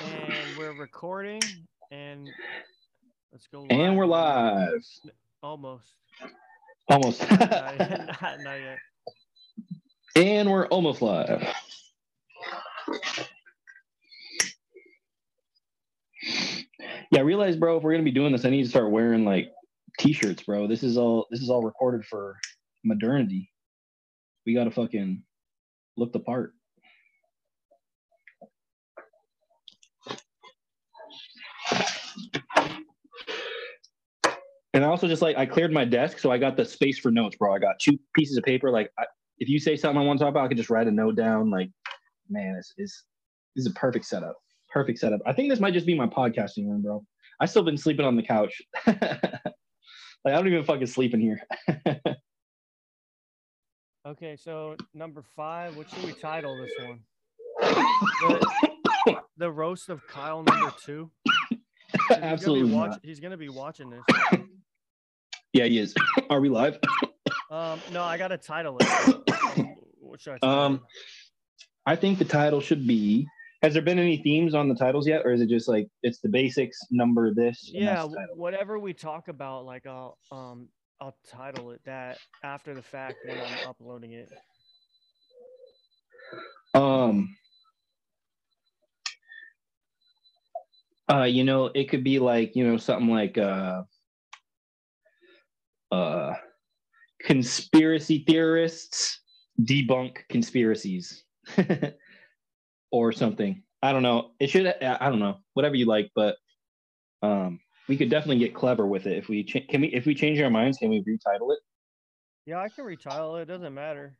And we're recording and let's go. And we're live. Almost. Almost. not, yet, not, not yet. and we're almost live. Yeah, I realize, bro, if we're gonna be doing this, I need to start wearing like t-shirts, bro. This is all this is all recorded for modernity. We gotta fucking look the part. And I also just like I cleared my desk, so I got the space for notes, bro. I got two pieces of paper. Like, I, if you say something I want to talk about, I can just write a note down. Like, man, it's, it's this is a perfect setup. Perfect setup. I think this might just be my podcasting room, bro. I still been sleeping on the couch. like, I don't even fucking sleep in here. Okay, so number five, what should we title this one? The, the roast of Kyle number two. He's gonna Absolutely. watch- he's gonna be watching this. Yeah, he is. Are we live? Um, no, I gotta title it. Um, what should I title Um. I think the title should be. Has there been any themes on the titles yet, or is it just like it's the basics number this? yeah, that's the title? whatever we talk about, like I'll um I'll title it that after the fact when I'm uploading it. Um. Uh, you know, it could be like you know something like uh, uh, conspiracy theorists debunk conspiracies, or something. I don't know. It should. I don't know. Whatever you like, but um, we could definitely get clever with it if we cha- can. We if we change our minds, can we retitle it? Yeah, I can retitle it. It doesn't matter.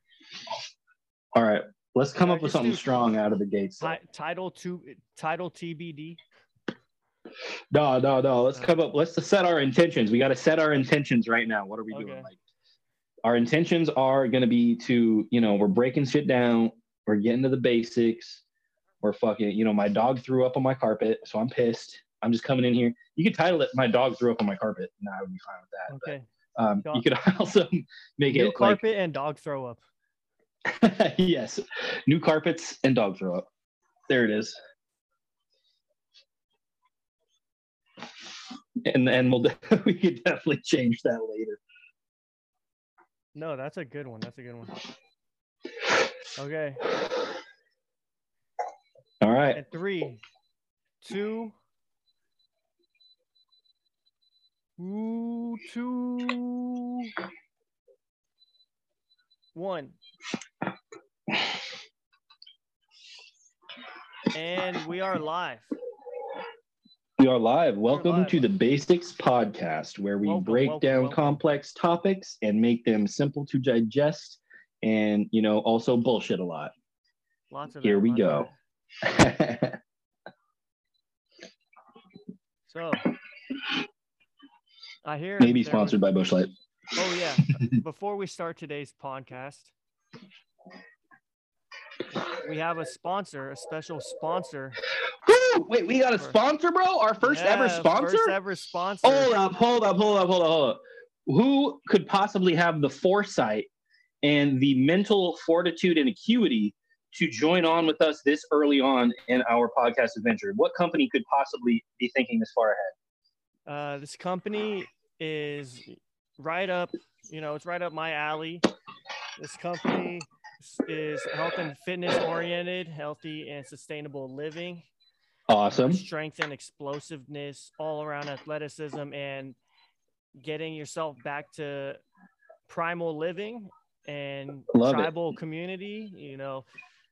All right. Let's come Yeah, up with something strong out of the gates. Ti- title to title TBD. No, no, no. Let's Uh, come up. Let's set our intentions. We got to set our intentions right now. What are we doing? Like, our intentions are going to be to, you know, we're breaking shit down. We're getting to the basics. We're fucking, you know, my dog threw up on my carpet, so I'm pissed. I'm just coming in here. You could title it "My dog threw up on my carpet." and I would be fine with that. Okay. But, um, Dog- you could also make New it carpet and dog throw up. yes, new carpets and dog throw up. There it is. And and we'll we could definitely change that later. No, that's a good one. That's a good one. Okay. All right. And three, two, ooh, two, one. And we are live. We are live. Welcome live. to the Basics Podcast, where we Welcome, break welcome, down welcome. complex topics and make them simple to digest, and you know also bullshit a lot. Lots of Here that, we go. So I hear Maybe sponsored by Busch Light. Oh yeah. Before we start today's podcast, we have a sponsor, a special sponsor. Woo! Wait, we got a sponsor, bro. Our first ever sponsor. First ever sponsor. Hold up, hold up, hold up, hold up, hold up. Who could possibly have the foresight and the mental fortitude and acuity to join on with us this early on in our podcast adventure? What company could possibly be thinking this far ahead? Uh, this company is right up, you know, it's right up my alley. This company is health and fitness oriented, healthy and sustainable living. Awesome. strength and explosiveness, all around athleticism, and getting yourself back to primal living and Love it. tribal community. You know,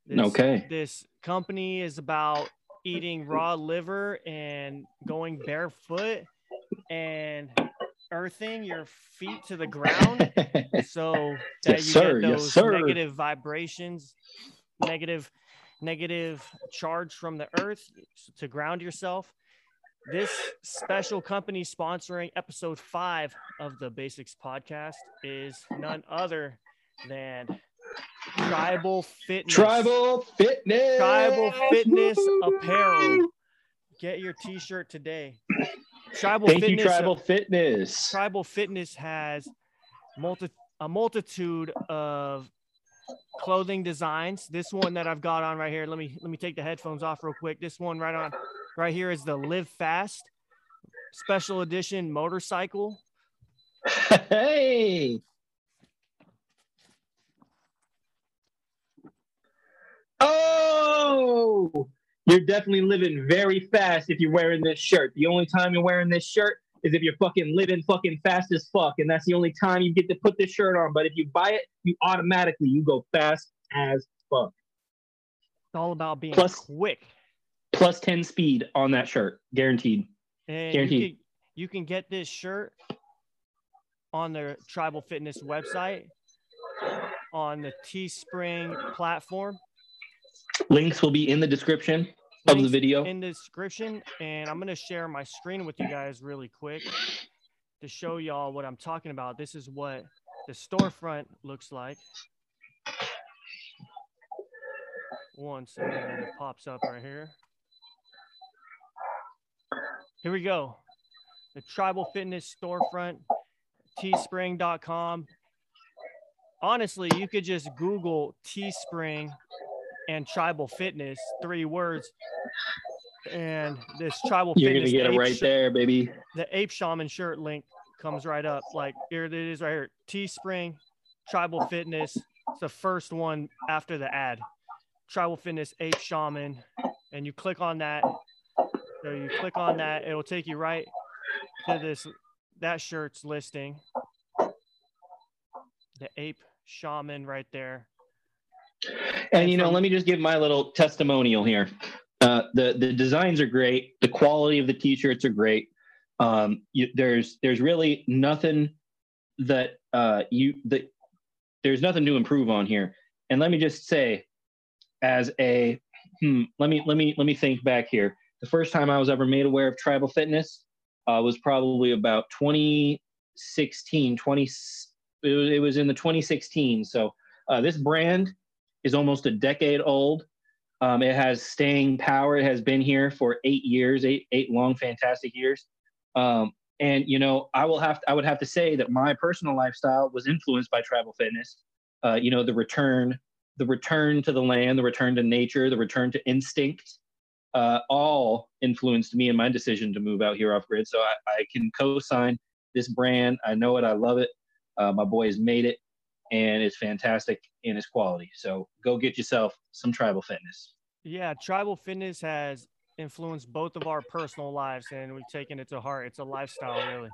this, Okay. This company is about eating raw liver and going barefoot and earthing your feet to the ground so that Yes, you sir. get those sir. negative vibrations negative negative charge from the earth to ground yourself this special company sponsoring episode five of the basics podcast is none other than tribal fitness Tribal fitness. Tribal Fitness Apparel. get your t-shirt today tribal Thank fitness you, Tribal Fitness. tribal fitness has multi a multitude of clothing designs. This one that I've got on right here. Let me let me take the headphones off real quick. This one right on right here is the Live Fast special edition motorcycle. Hey. Oh, you're definitely living very fast if you're wearing this shirt. The only time you're wearing this shirt is if you're fucking living fucking fast as fuck, and that's the only time you get to put this shirt on. But if you buy it, you automatically you go fast as fuck. It's all about being Plus- quick. Plus ten speed on that shirt, guaranteed. And Guaranteed. You can, you can get this shirt on their Tribal Fitness website, on the Teespring platform. Links will be in the description of the video. in the description. And I'm going to share my screen with you guys really quick to show y'all what I'm talking about. This is what the storefront looks like. One second, it pops up right here. Here we go. The Tribal Fitness storefront, teespring.com. Honestly, you could just Google Teespring and Tribal Fitness, three words, and this Tribal fitness. You're Fitness gonna get it right sh- there, baby. the ape shaman shirt link comes right up. Like here it is right here. Teespring, Tribal Fitness. It's the first one after the ad. Tribal Fitness Ape Shaman. And you click on that. So you click on that, it'll take you right to this that shirt's listing. The ape shaman right there. And you know, let me just give my little testimonial here. Uh, the the designs are great. The quality of the t-shirts are great. Um, you, there's there's really nothing that uh, you that there's nothing to improve on here. And let me just say, as a hmm, let me let me let me think back here. The first time I was ever made aware of tribal fitness uh, was probably about 2016. 20 it was, it was in the 2016. So uh, this brand is almost a decade old. Um, it has staying power. It has been here for eight years, eight eight long fantastic years. Um, and you know, I will have to, I would have to say that my personal lifestyle was influenced by tribal fitness. Uh, you know, the return, the return to the land, the return to nature, the return to instinct, uh, all influenced me in my decision to move out here off grid. So I, I can co-sign this brand. I know it. I love it. Uh, my boy has made it and it's fantastic in its quality. So go get yourself some tribal fitness. Yeah, tribal fitness has influenced both of our personal lives and we've taken it to heart. It's a lifestyle, really.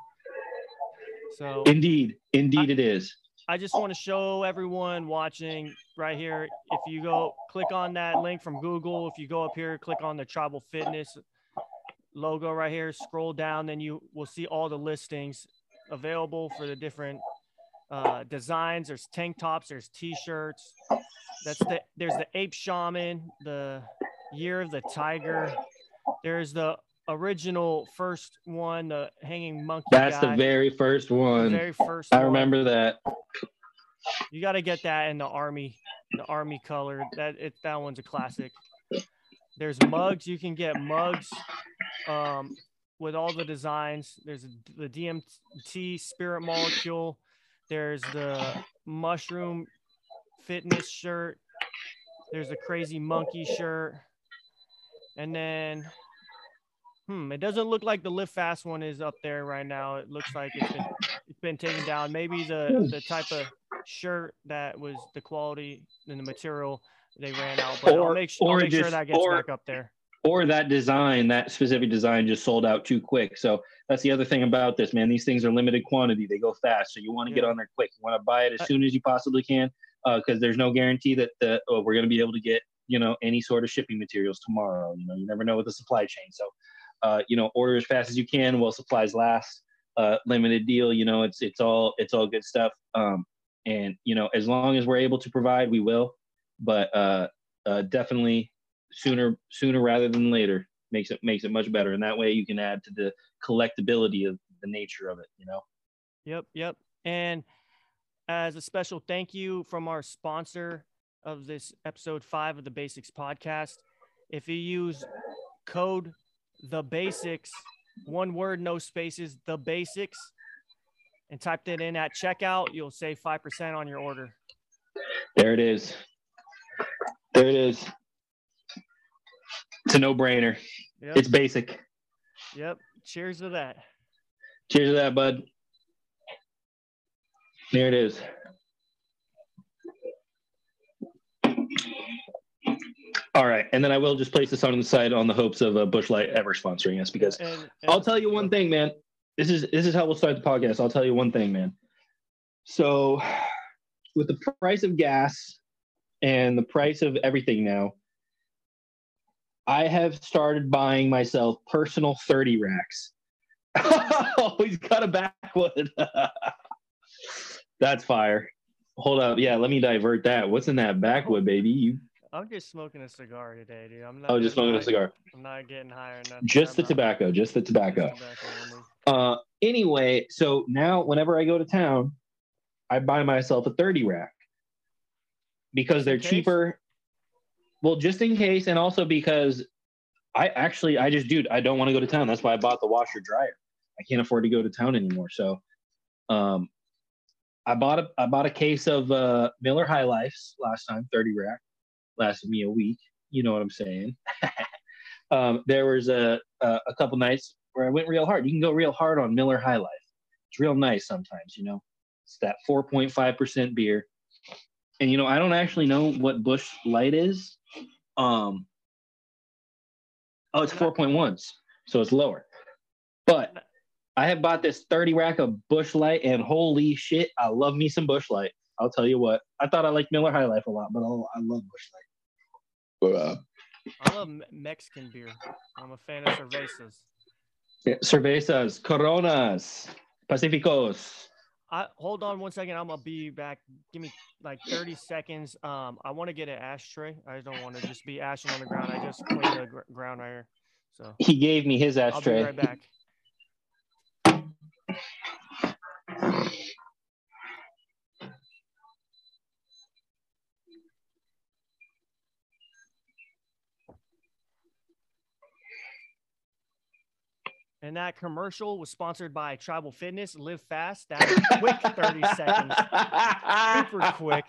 So Indeed, indeed it is. I just want to show everyone watching right here. If you go click on that link from Google, if you go up here, click on the tribal fitness logo right here, scroll down, then you will see all the listings available for the different uh, designs. There's tank tops, there's t-shirts. That's the there's the ape shaman, the year of the tiger. There's the original first one, the hanging monkey. That's guy, the very first the one. very first. I one. remember that. You got to get that in the army, the army color. That it that one's a classic. There's mugs. You can get mugs um, with all the designs. There's the DMT spirit molecule. There's the mushroom fitness shirt. There's a crazy monkey shirt. And then, hmm, it doesn't look like the lift fast one is up there right now. It looks like it's been it's been taken down. Maybe the the type of shirt that was the quality and the material they ran out. But I'll make, sure I'll or make sure just- that gets or- back up there. Or that design, that specific design just sold out too quick. So that's the other thing about this, man. These things are limited quantity. They go fast. So you want to get on there quick. You want to buy it as soon as you possibly can because there's no guarantee that the, oh, we're going to be able to get, you know, any sort of shipping materials tomorrow. You know, you never know with the supply chain. So, uh, you know, order as fast as you can while supplies last. Uh, limited deal, you know, it's it's all it's all good stuff. Um, and you know, as long as we're able to provide, we will. But uh, uh, definitely sooner sooner rather than later makes it makes it much better and that way you can add to the collectability of the nature of it you know Yep, yep. And as a special thank you from our sponsor of this episode five of the Basics podcast, if you use code the basics, one word, no spaces, the basics, and type that in at checkout, you'll save five percent on your order. There it is. There it is. It's a no-brainer. Yep. It's basic. Yep. Cheers to that. Cheers to that, bud. There it is. All right, and then I will just place this on the side on the hopes of uh, Busch Light ever sponsoring us because And, and I'll tell you one thing, man. This is this is how we'll start the podcast. I'll tell you one thing, man. So, with the price of gas and the price of everything now, I have started buying myself personal 30 racks. oh, he's got a backwood. That's fire. Hold up. Yeah, let me divert that. What's in that backwood, baby? You I'm just smoking a cigar today, dude. I'm not. oh just smoking a cigar. I'm not getting higher. Nothing. Just the tobacco, just the tobacco. tobacco. Uh, anyway, so now whenever I go to town, I buy myself a 30 rack because they're cheaper. Well, just in case, and also because I actually, I just, dude, I don't want to go to town. That's why I bought the washer dryer. I can't afford to go to town anymore. So, um, I bought a, I bought a case of uh, Miller High Lifes last time, 30 rack, lasted me a week. You know what I'm saying? um, there was a, a a couple nights where I went real hard. You can go real hard on Miller High Life. It's real nice sometimes, you know. It's that 4.5% beer. And you know, I don't actually know what Busch Light is. Um Oh, it's 4.1s. So it's lower. But I have bought this 30 rack of Busch Light and holy shit, I love me some Busch Light. I'll tell you what. I thought I liked Miller High Life a lot, but I'll, I love Busch Light. Uh, I love Mexican beer. I'm a fan of cervezas. yeah, cervezas, Coronas, Pacificos. I hold on one second. I'm gonna be back. Give me like 30 seconds. Um, I want to get an ashtray. I don't want to just be ashing on the ground. I just cleaned the gr- ground right here. So He gave me his ashtray. I'll be right back. And that commercial was sponsored by Tribal Fitness. Live fast. That quick 30 seconds. Super quick.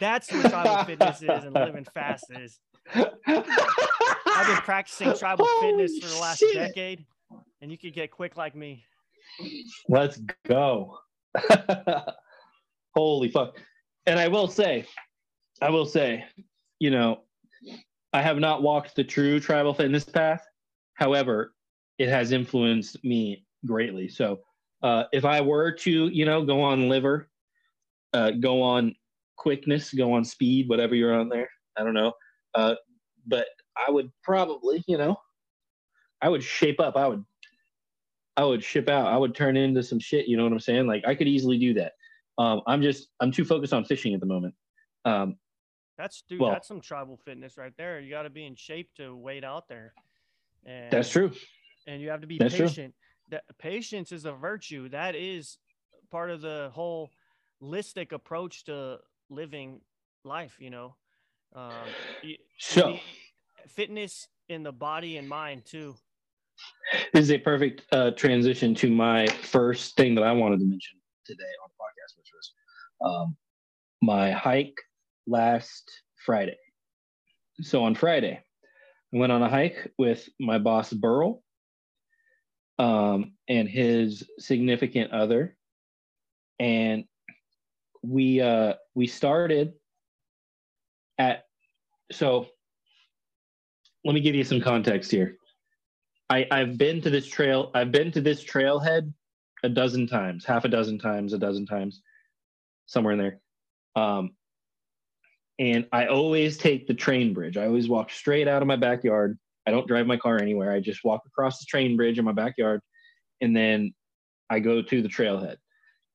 That's what Tribal Fitness is and living fast is. I've been practicing Tribal Fitness for the last Shit. decade, and you could get quick like me. Let's go. Holy fuck. And I will say, I will say, you know, I have not walked the true tribal fitness path. However, it has influenced me greatly. So uh, if I were to, you know, go on liver, uh, go on quickness, go on speed, whatever you're on there, I don't know. Uh, but I would probably, you know, I would shape up. I would I would ship out. I would turn into some shit. You know what I'm saying? Like I could easily do that. Um, I'm just I'm too focused on fishing at the moment. Um, That's dude. Well- that's some tribal fitness right there. You got to be in shape to wait out there. And, that's true. And you have to be That's true. patient. That patience is a virtue. That is part of the whole holistic approach to living life. You know, um, So fitness in the body and mind too. this is a perfect uh, transition to my first thing that I wanted to mention today on the podcast, which was um, my hike last Friday. So on Friday, I went on a hike with my boss Burl um, and his significant other, and we uh, we started at. So let me give you some context here. I, I've been to this trail. I've been to this trailhead a dozen times, half a dozen times, a dozen times, somewhere in there. Um, and I always take the train bridge. I always walk straight out of my backyard. I don't drive my car anywhere. I just walk across the train bridge in my backyard, and then I go to the trailhead.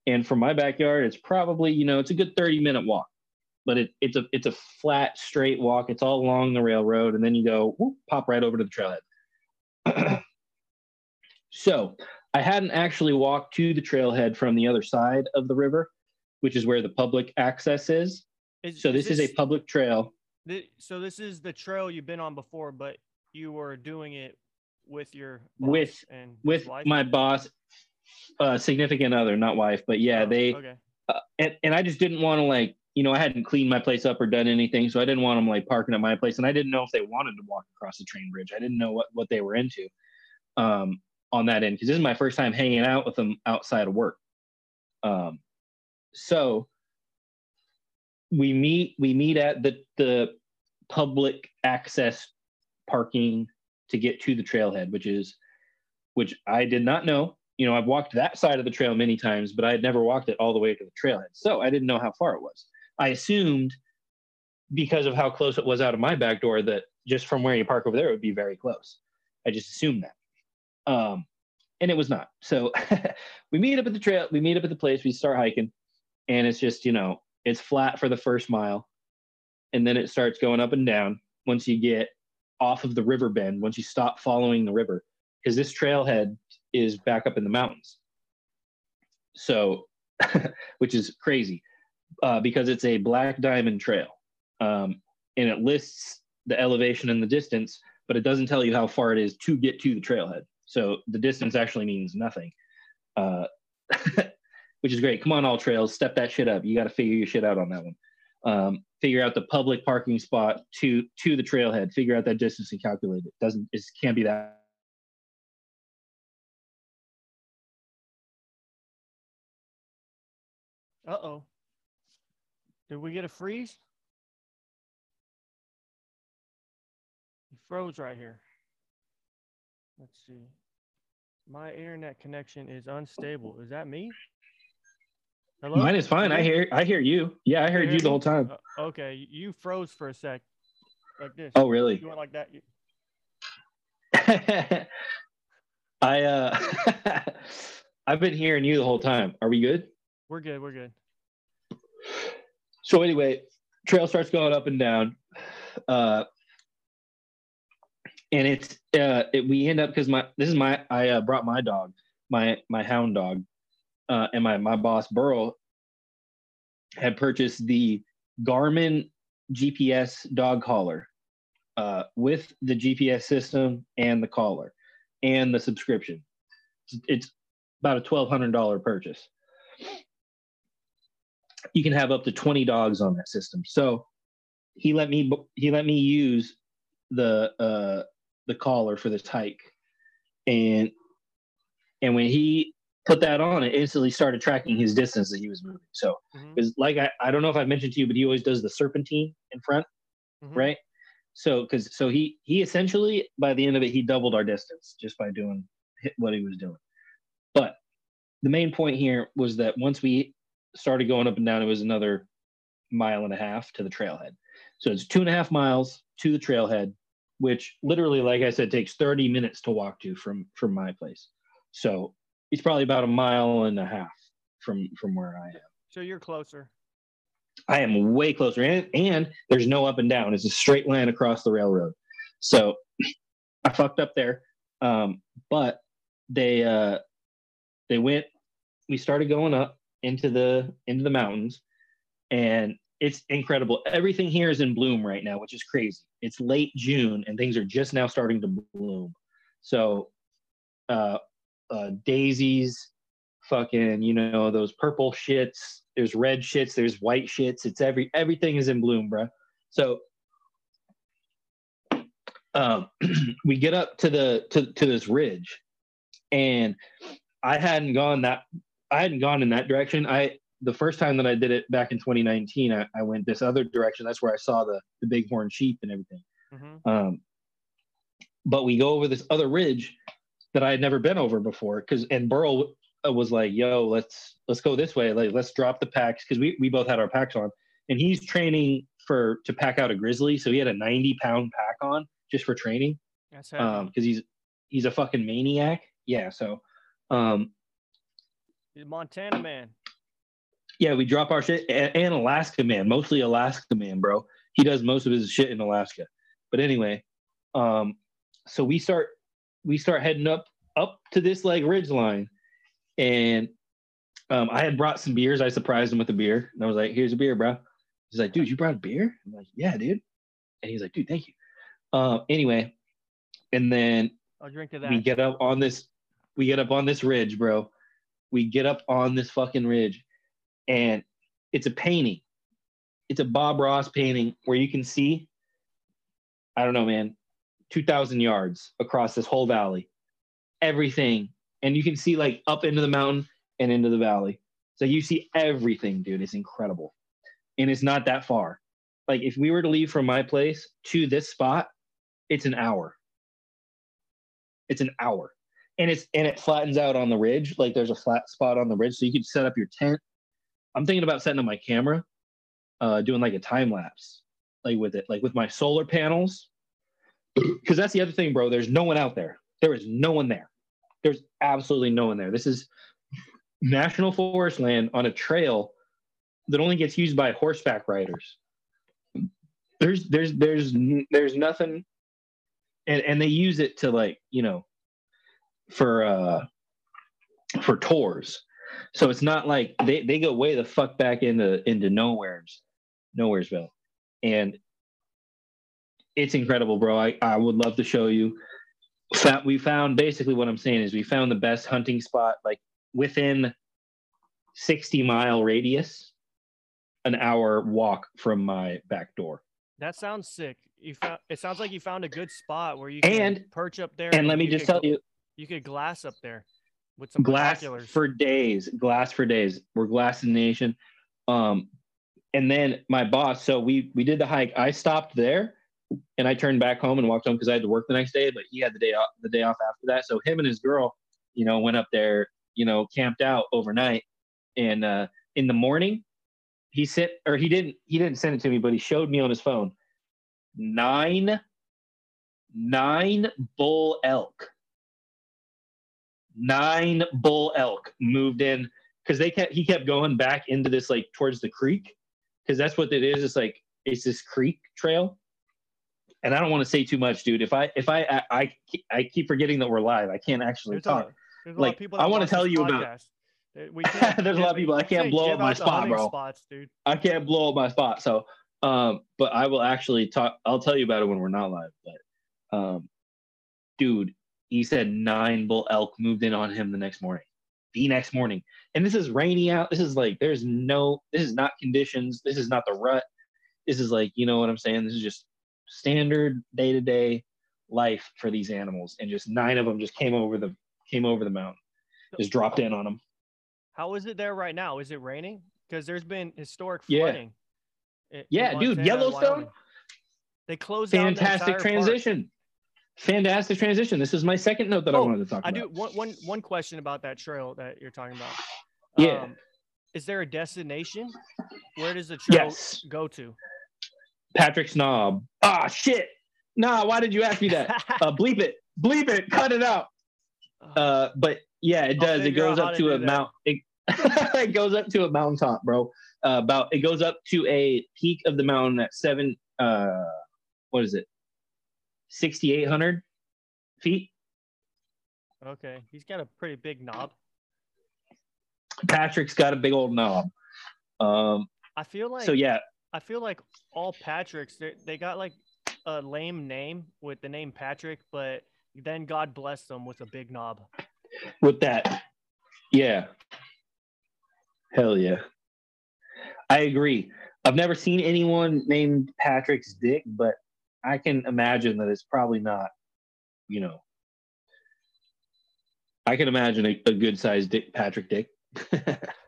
And from my backyard, it's probably you know it's a good thirty minute walk, but it, it's a it's a flat straight walk. It's all along the railroad, and then you go whoop, pop right over to the trailhead. so I hadn't actually walked to the trailhead from the other side of the river, which is where the public access is. Is, So this is a public trail. So this is the trail you've been on before, but you were doing it with your With- and with wife? my boss, uh, significant other, not wife, but yeah, Oh, they okay. uh, and and I just didn't want to like you know, I hadn't cleaned my place up or done anything, so I didn't want them like parking at my place, and I didn't know if they wanted to walk across the train bridge. I didn't know what what they were into um, on that end because this is my first time hanging out with them outside of work. Um, so we meet we meet at the the public access parking to get to the trailhead, which is which I did not know. You know, I've walked that side of the trail many times, but I had never walked it all the way to the trailhead. So I didn't know how far it was. I assumed because of how close it was out of my back door that just from where you park over there, it would be very close. I just assumed that. Um, and it was not. So we meet up at the trail, we meet up at the place, we start hiking, and it's just, you know, it's flat for the first mile. And then it starts going up and down once you get off of the river bend, once you stop following the river, because this trailhead is back up in the mountains. So, which is crazy uh, because it's a black diamond trail um, and it lists the elevation and the distance, but it doesn't tell you how far it is to get to the trailhead. So the distance actually means nothing, uh, which is great. Come on, AllTrails step that shit up. You got to figure your shit out on that one. Um, figure out the public parking spot to to the trailhead. Figure out that distance and calculate it. Doesn't it can't be that Uh oh. Did we get a freeze? He froze right here. Let's see. My internet connection is unstable. Is that me? Hello? Mine is fine. I hear I hear you. Yeah, I heard you, you the whole time. Uh, okay, you froze for a sec. Like this. Oh, really? You went like that. You... I uh I've been hearing you the whole time. Are we good? We're good. We're good. So anyway, trail starts going up and down. Uh, and it's uh, it, we end up because my this is my I uh, brought my dog, my my hound dog, uh, and my my boss Burl had purchased the Garmin GPS dog collar uh, with the GPS system and the collar and the subscription. It's, about a twelve hundred dollar purchase you can have up to 20 dogs on that system. So he let me he let me use the uh the collar for this hike. And and when he put that on, it instantly started tracking his distance that he was moving. So because mm-hmm. like I, I don't know if I mentioned to you, but he always does the serpentine in front, mm-hmm. right? So because so he he essentially by the end of it he doubled our distance just by doing what he was doing. But the main point here was that once we started going up and down, it was another mile and a half to the trailhead. So it's two and a half miles to the trailhead, which literally, like I said, takes 30 minutes to walk to from from my place. So it's probably about a mile and a half from from where I am. So you're closer. I am way closer, and, and there's no up and down. It's a straight line across the railroad. So I fucked up there, um, but they uh, they went. We started going up, into the into the mountains and it's incredible everything here is in bloom right now which is crazy it's late june and things are just now starting to bloom so uh, uh daisies fucking you know those purple shits there's red shits there's white shits it's every everything is in bloom bro so um we get up to the to, to this ridge and i hadn't gone that I hadn't gone in that direction. I the first time that I did it back in 2019, I, I went this other direction. That's where I saw the the bighorn sheep and everything. Mm-hmm. Um, but we go over this other ridge that I had never been over before. Because and Burl was like, "Yo, let's let's go this way. Like, let's drop the packs because we we both had our packs on, and he's training for to pack out a grizzly, so he had a 90 pound pack on just for training. That's um, because he's he's a fucking maniac. Yeah, so um, Montana man. Yeah, we drop our shit and, Alaska man, mostly Alaska man, bro. He does most of his shit in Alaska. But anyway, um, so we start we start heading up up to this like ridge line, and um, I had brought some beers. I surprised him with a beer, and I was like, "Here's a beer, bro." He's like, "Dude, you brought a beer?" I'm like, "Yeah, dude." And he's like, "Dude, thank you." Uh, anyway, and then I'll drink to that. We get up on this. We get up on this ridge, bro, we get up on this fucking ridge and it's a painting it's a Bob Ross painting where you can see, I don't know, man, 2,000 yards across this whole valley, everything. And you can see like up into the mountain and into the valley. So you see everything, dude. It's incredible. And it's not that far. Like if we were to leave from my place to this spot, it's an hour. It's an hour. And it's and it flattens out on the ridge. Like there's a flat spot on the ridge. So you could set up your tent. I'm thinking about setting up my camera, uh, doing like a time lapse, like with it, like with my solar panels. Because that's the other thing, bro. There's no one out there. There is no one there. There's absolutely no one there. This is national forest land on a trail that only gets used by horseback riders. There's there's there's there's nothing and and they use it to like, you know, for uh for tours. So it's not like they, they go way the fuck back into into nowhere's nowheresville. And it's incredible, bro. I, I would love to show you. We found basically what I'm saying is we found the best hunting spot like within 60 mile radius, an hour walk from my back door. That sounds sick. You found it sounds like you found a good spot where you can and perch up there. And, and let me just could, tell you, you could glass up there with some glass for days. Glass for days. We're glass in the nation. Um, and then my boss. So we we did the hike. I stopped there, and I turned back home and walked home because I had to work the next day. But he had the day off. The day off after that. So him and his girl, you know, went up there. You know, camped out overnight, and uh, in the morning, he sent or he didn't he didn't send it to me, but he showed me on his phone nine nine bull elk nine bull elk moved in because they kept he kept going back into this like towards the creek because that's what it is it's like it's this creek trail and i don't want to say too much dude. If i if i i i, I keep forgetting that we're live i can't actually There's talk. a like i want to tell you podcast. about we there's a lot of people i can't blow up my spot bro. spots, dude. i can't blow up my spot so um but i will actually talk i'll tell you about it when we're not live but um dude he said nine bull elk moved in on him the next morning the next morning. And this is rainy out this is like there's no this is not conditions this is not the rut. This is like you know what i'm saying? This is just standard day-to-day life for these animals and just nine of them just came over the came over the mountain just dropped in on them how is it there right now is it raining because there's been historic Yeah. flooding in- Yeah, in dude, Montana and Yellowstone? Wyoming. they closed fantastic entire park. transition fantastic transition this is my second note that i Oh, wanted to talk I about do one one one question about that trail that you're talking about. Yeah. Um, is there a destination? Where does the trail yes go to? Patrick's knob ah shit. Nah why did you ask me that? Uh bleep it. Bleep it. Cut it out. Uh but yeah it does. It goes up to to a that. mount it, it goes up to a mountaintop bro. Uh, about it goes up to a peak of the mountain at seven uh what is it? 6800 feet. Okay, he's got a pretty big knob. patrick's got a big old knob. Um I feel like so yeah I feel like all Patricks they got like a lame name with the name Patrick, but then God blessed them with a big knob. with that. Yeah. Hell yeah. I agree. I've never seen anyone named Patrick's Dick, but I can imagine that it's probably not, you know. I can imagine a, a good sized Dick Patrick Dick.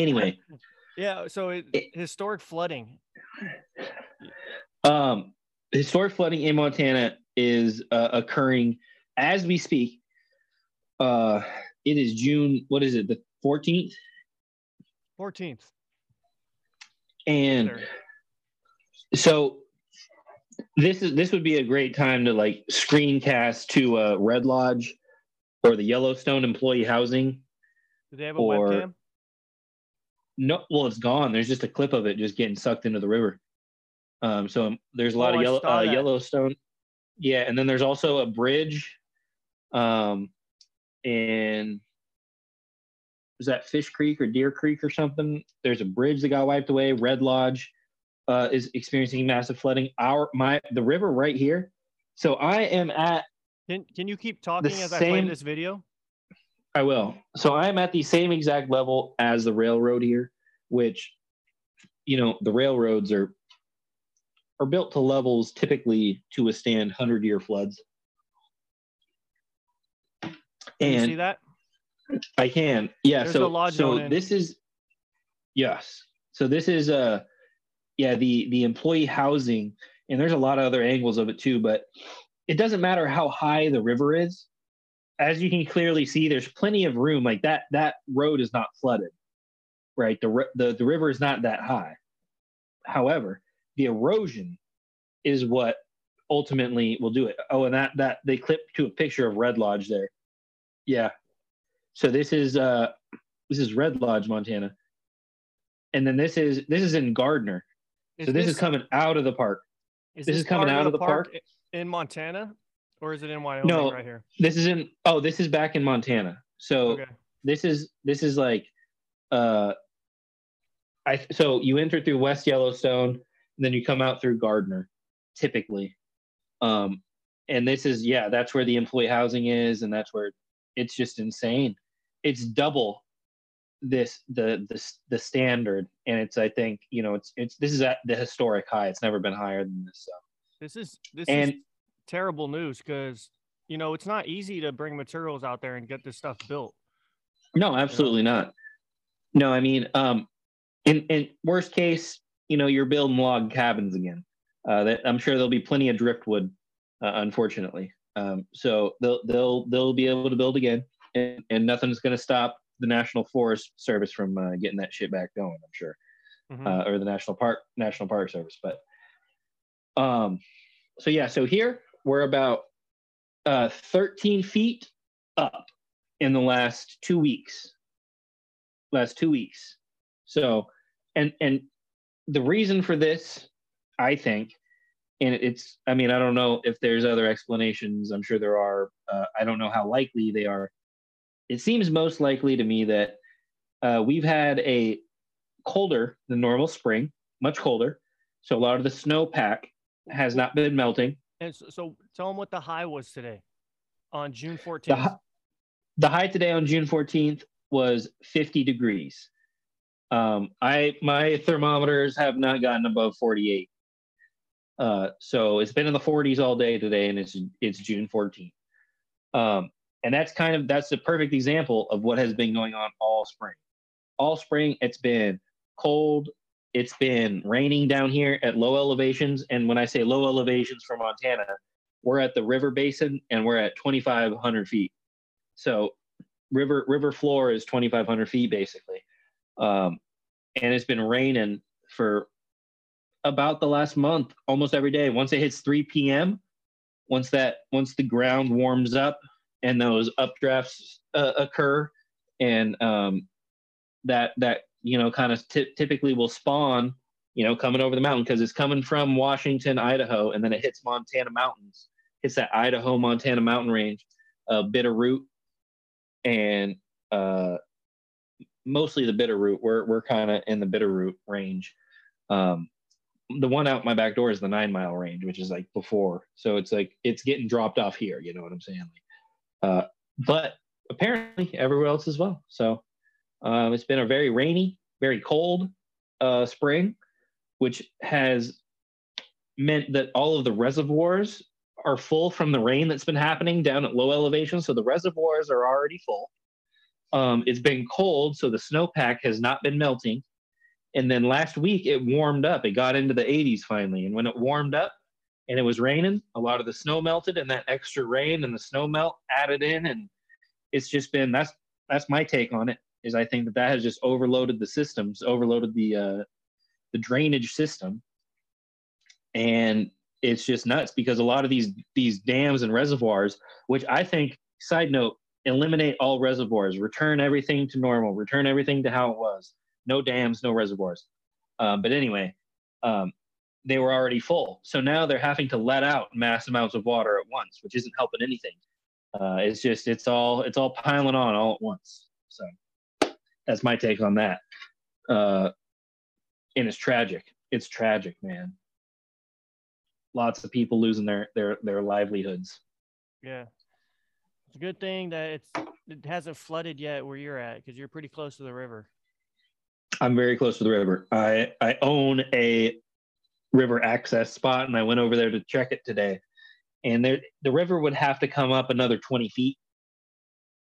anyway, Yeah, so it, It- historic flooding. um, historic flooding in Montana is uh, occurring as we speak. Uh, it is June. What is it? The fourteenth, 14th. and so this is this would be a great time to like screencast to uh, Red Lodge or the Yellowstone Employee Housing. Do they have a or- webcam? No, well, it's gone. There's just a clip of it just getting sucked into the river. Um, so um, there's a lot Oh, of yellow, uh. Yellowstone. Yeah, and then there's also a bridge. Um, in was that Fish Creek or Deer Creek or something? There's a bridge that got wiped away. Red Lodge uh, is experiencing massive flooding. Our my the river right here. So I am at Can can you keep talking as I same- play this video? I will. So I am at the same exact level as the railroad here, which, you know, the railroads are are built to levels typically to withstand hundred year floods. Can you see that? I can, yeah. There's so so this is yes. So this is uh yeah the the employee housing, and there's a lot of other angles of it too. But it doesn't matter how high the river is, as you can clearly see, there's plenty of room. Like that that road is not flooded, right? The the the river is not that high. However, the erosion is what ultimately will do it. Oh, and that that they clipped to a picture of Red Lodge there. Yeah. So this is uh this is Red Lodge, Montana. And then this is this is in Gardiner. so this, is coming out of the park. this is coming out of the park? i- in Montana, or is it in Wyoming No. right here? This is in oh, this is back in Montana. So Okay. this is this is like uh I so you enter through West Yellowstone and then you come out through Gardiner typically. Um and this is yeah, that's where the employee housing is and that's where it's just insane. It's double this the the the standard and it's I think, you know, it's it's this is at the historic high. It's never been higher than this. So This is this and is terrible news because you know it's not easy to bring materials out there and get this stuff built. No, absolutely not. No, I mean, um, in in worst case, you know, you're building log cabins again. Uh, that I'm sure there'll be plenty of driftwood, uh, unfortunately. Um, so they'll they'll they'll be able to build again, and, and nothing's going to stop the National Forest Service from uh, getting that shit back going. I'm sure, Mhm. uh, or the National Park National Park Service. But, um, so yeah, so here we're about uh 13 feet up in the last two weeks. Last two weeks. So and and the reason for this i think and it's i mean i don't know if there's other explanations. I'm sure there are uh, i don't know how likely they are. It seems most likely to me that uh, we've had a colder than normal spring much colder. So a lot of the snowpack has not been melting And so, so tell them what the high was today on June 14th. hi- the high today on June 14th was 50 degrees. Um, I my thermometers have not gotten above 48. Uh, so it's been in the 40s all day today, and it's it's June 14th. Um, and that's kind of that's the perfect example of what has been going on all spring. All spring, it's been cold. It's been raining down here at low elevations, and when I say low elevations for Montana, we're at the river basin and we're at 2,500 feet. So river river floor is 2,500 feet basically, um, and it's been raining for about the last month, almost every day. Once it hits 3 p.m., once that once the ground warms up and those updrafts uh, occur, and um, that that you know kind of ty- typically will spawn you know coming over the mountain because it's coming from Washington, Idaho, and then it hits Montana mountains. Hits that Idaho Montana mountain range, uh, Bitterroot, and uh, mostly the Bitterroot. We're we're kind of in the Bitterroot range. Um, the one out my back door is the nine mile range, which is like before. So it's like it's getting dropped off here. You know what I'm saying? Like, uh, but apparently everywhere else as well. So um, it's been a very rainy, very cold uh, spring, which has meant that all of the reservoirs are full from the rain that's been happening down at low elevation. So the reservoirs are already full. Um, it's been cold, so the snowpack has not been melting. And then last week it warmed up. It got into the 80s finally. And when it warmed up and it was raining, a lot of the snow melted, and that extra rain and the snow melt added in. And it's just been that's that's my take on it. Is I think that that has just overloaded the systems, overloaded the uh, the drainage system, and it's just nuts because a lot of these these dams and reservoirs, which I think, side note, eliminate all reservoirs, return everything to normal, return everything to how it was. No dams, no reservoirs. Um, but anyway, um, they were already full, so now they're having to let out mass amounts of water at once, which isn't helping anything. Uh, it's just it's all it's all piling on all at once. So that's my take on that. Uh, and it's tragic. It's tragic, man lots of people losing their their their livelihoods. Yeah. It's a good thing that it's it hasn't flooded yet where you're at because you're pretty close to the river. I'm very close to the river. I I own a river access spot, and I went over there to check it today. And there, the river would have to come up another 20 feet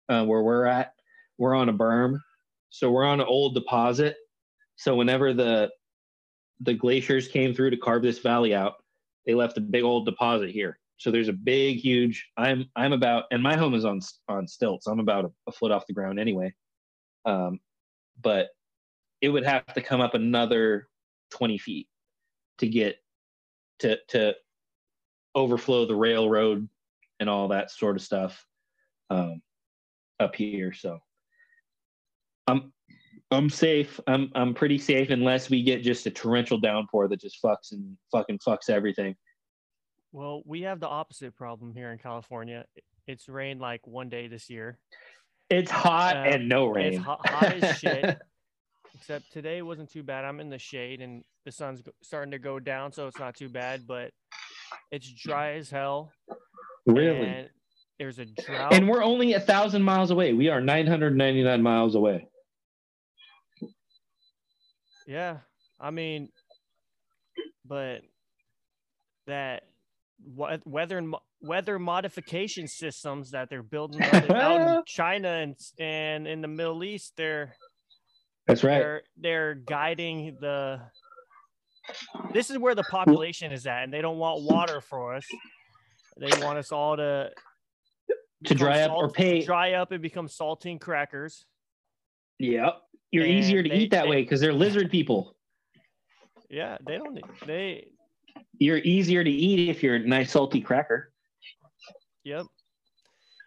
uh, where we're at. We're on a berm, so we're on an old deposit. So whenever the the glaciers came through to carve this valley out, they left a big old deposit here. So there's a big, huge. I'm I'm about, and my home is on on stilts. I'm about a, a foot off the ground anyway. Um, but it would have to come up another 20 feet to get to to overflow the railroad and all that sort of stuff um, up here. So I'm I'm safe. I'm I'm pretty safe unless we get just a torrential downpour that just fucks and fucking fucks everything. Well, we have the opposite problem here in California. It's rained like one day this year. It's hot uh, and no rain. It's hot, hot as shit. Except today wasn't too bad. I'm in the shade and the sun's starting to go down, so it's not too bad. But it's dry as hell. Really? there's a drought. And we're only a thousand miles away. We are 999 miles away. Yeah, I mean, but that weather weather modification systems that they're building out in China and and in the Middle East, they're that's right. They're, they're guiding the. This is where the population is at, and they don't want water for us. They want us all to to dry up or pay dry up and become saltine crackers. Yep, you're and easier to they, eat that they, way because they're lizard people. Yeah, they don't. They. You're easier to eat if you're a nice salty cracker. Yep.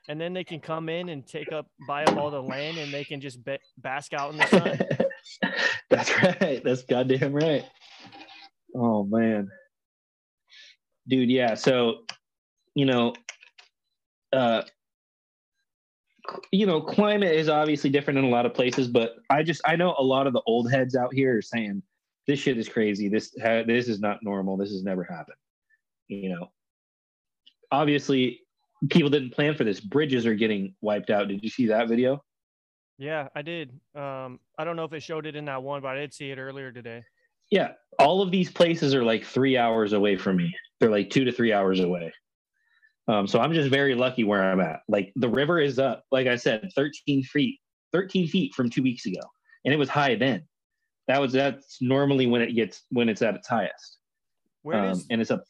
And then they can come in and take up, buy up all the land, and they can just be, bask out in the sun. That's right. That's goddamn right. Oh man, dude. Yeah. So, you know, uh, you know, climate is obviously different in a lot of places, but I just I know a lot of the old heads out here are saying this shit is crazy. This ha- this is not normal. This has never happened. You know, obviously people didn't plan for this. Bridges are getting wiped out. Did you see that video? Yeah, I did. Um, I don't know if it showed it in that one, but I did see it earlier today. Yeah, all of these places are like three hours away from me. They're like two to three hours away. Um, so I'm just very lucky where I'm at. Like the river is up, like I said, 13 feet, 13 feet from two weeks ago, and it was high then. That was that's normally when it gets when it's at its highest. Where um, is, and it's up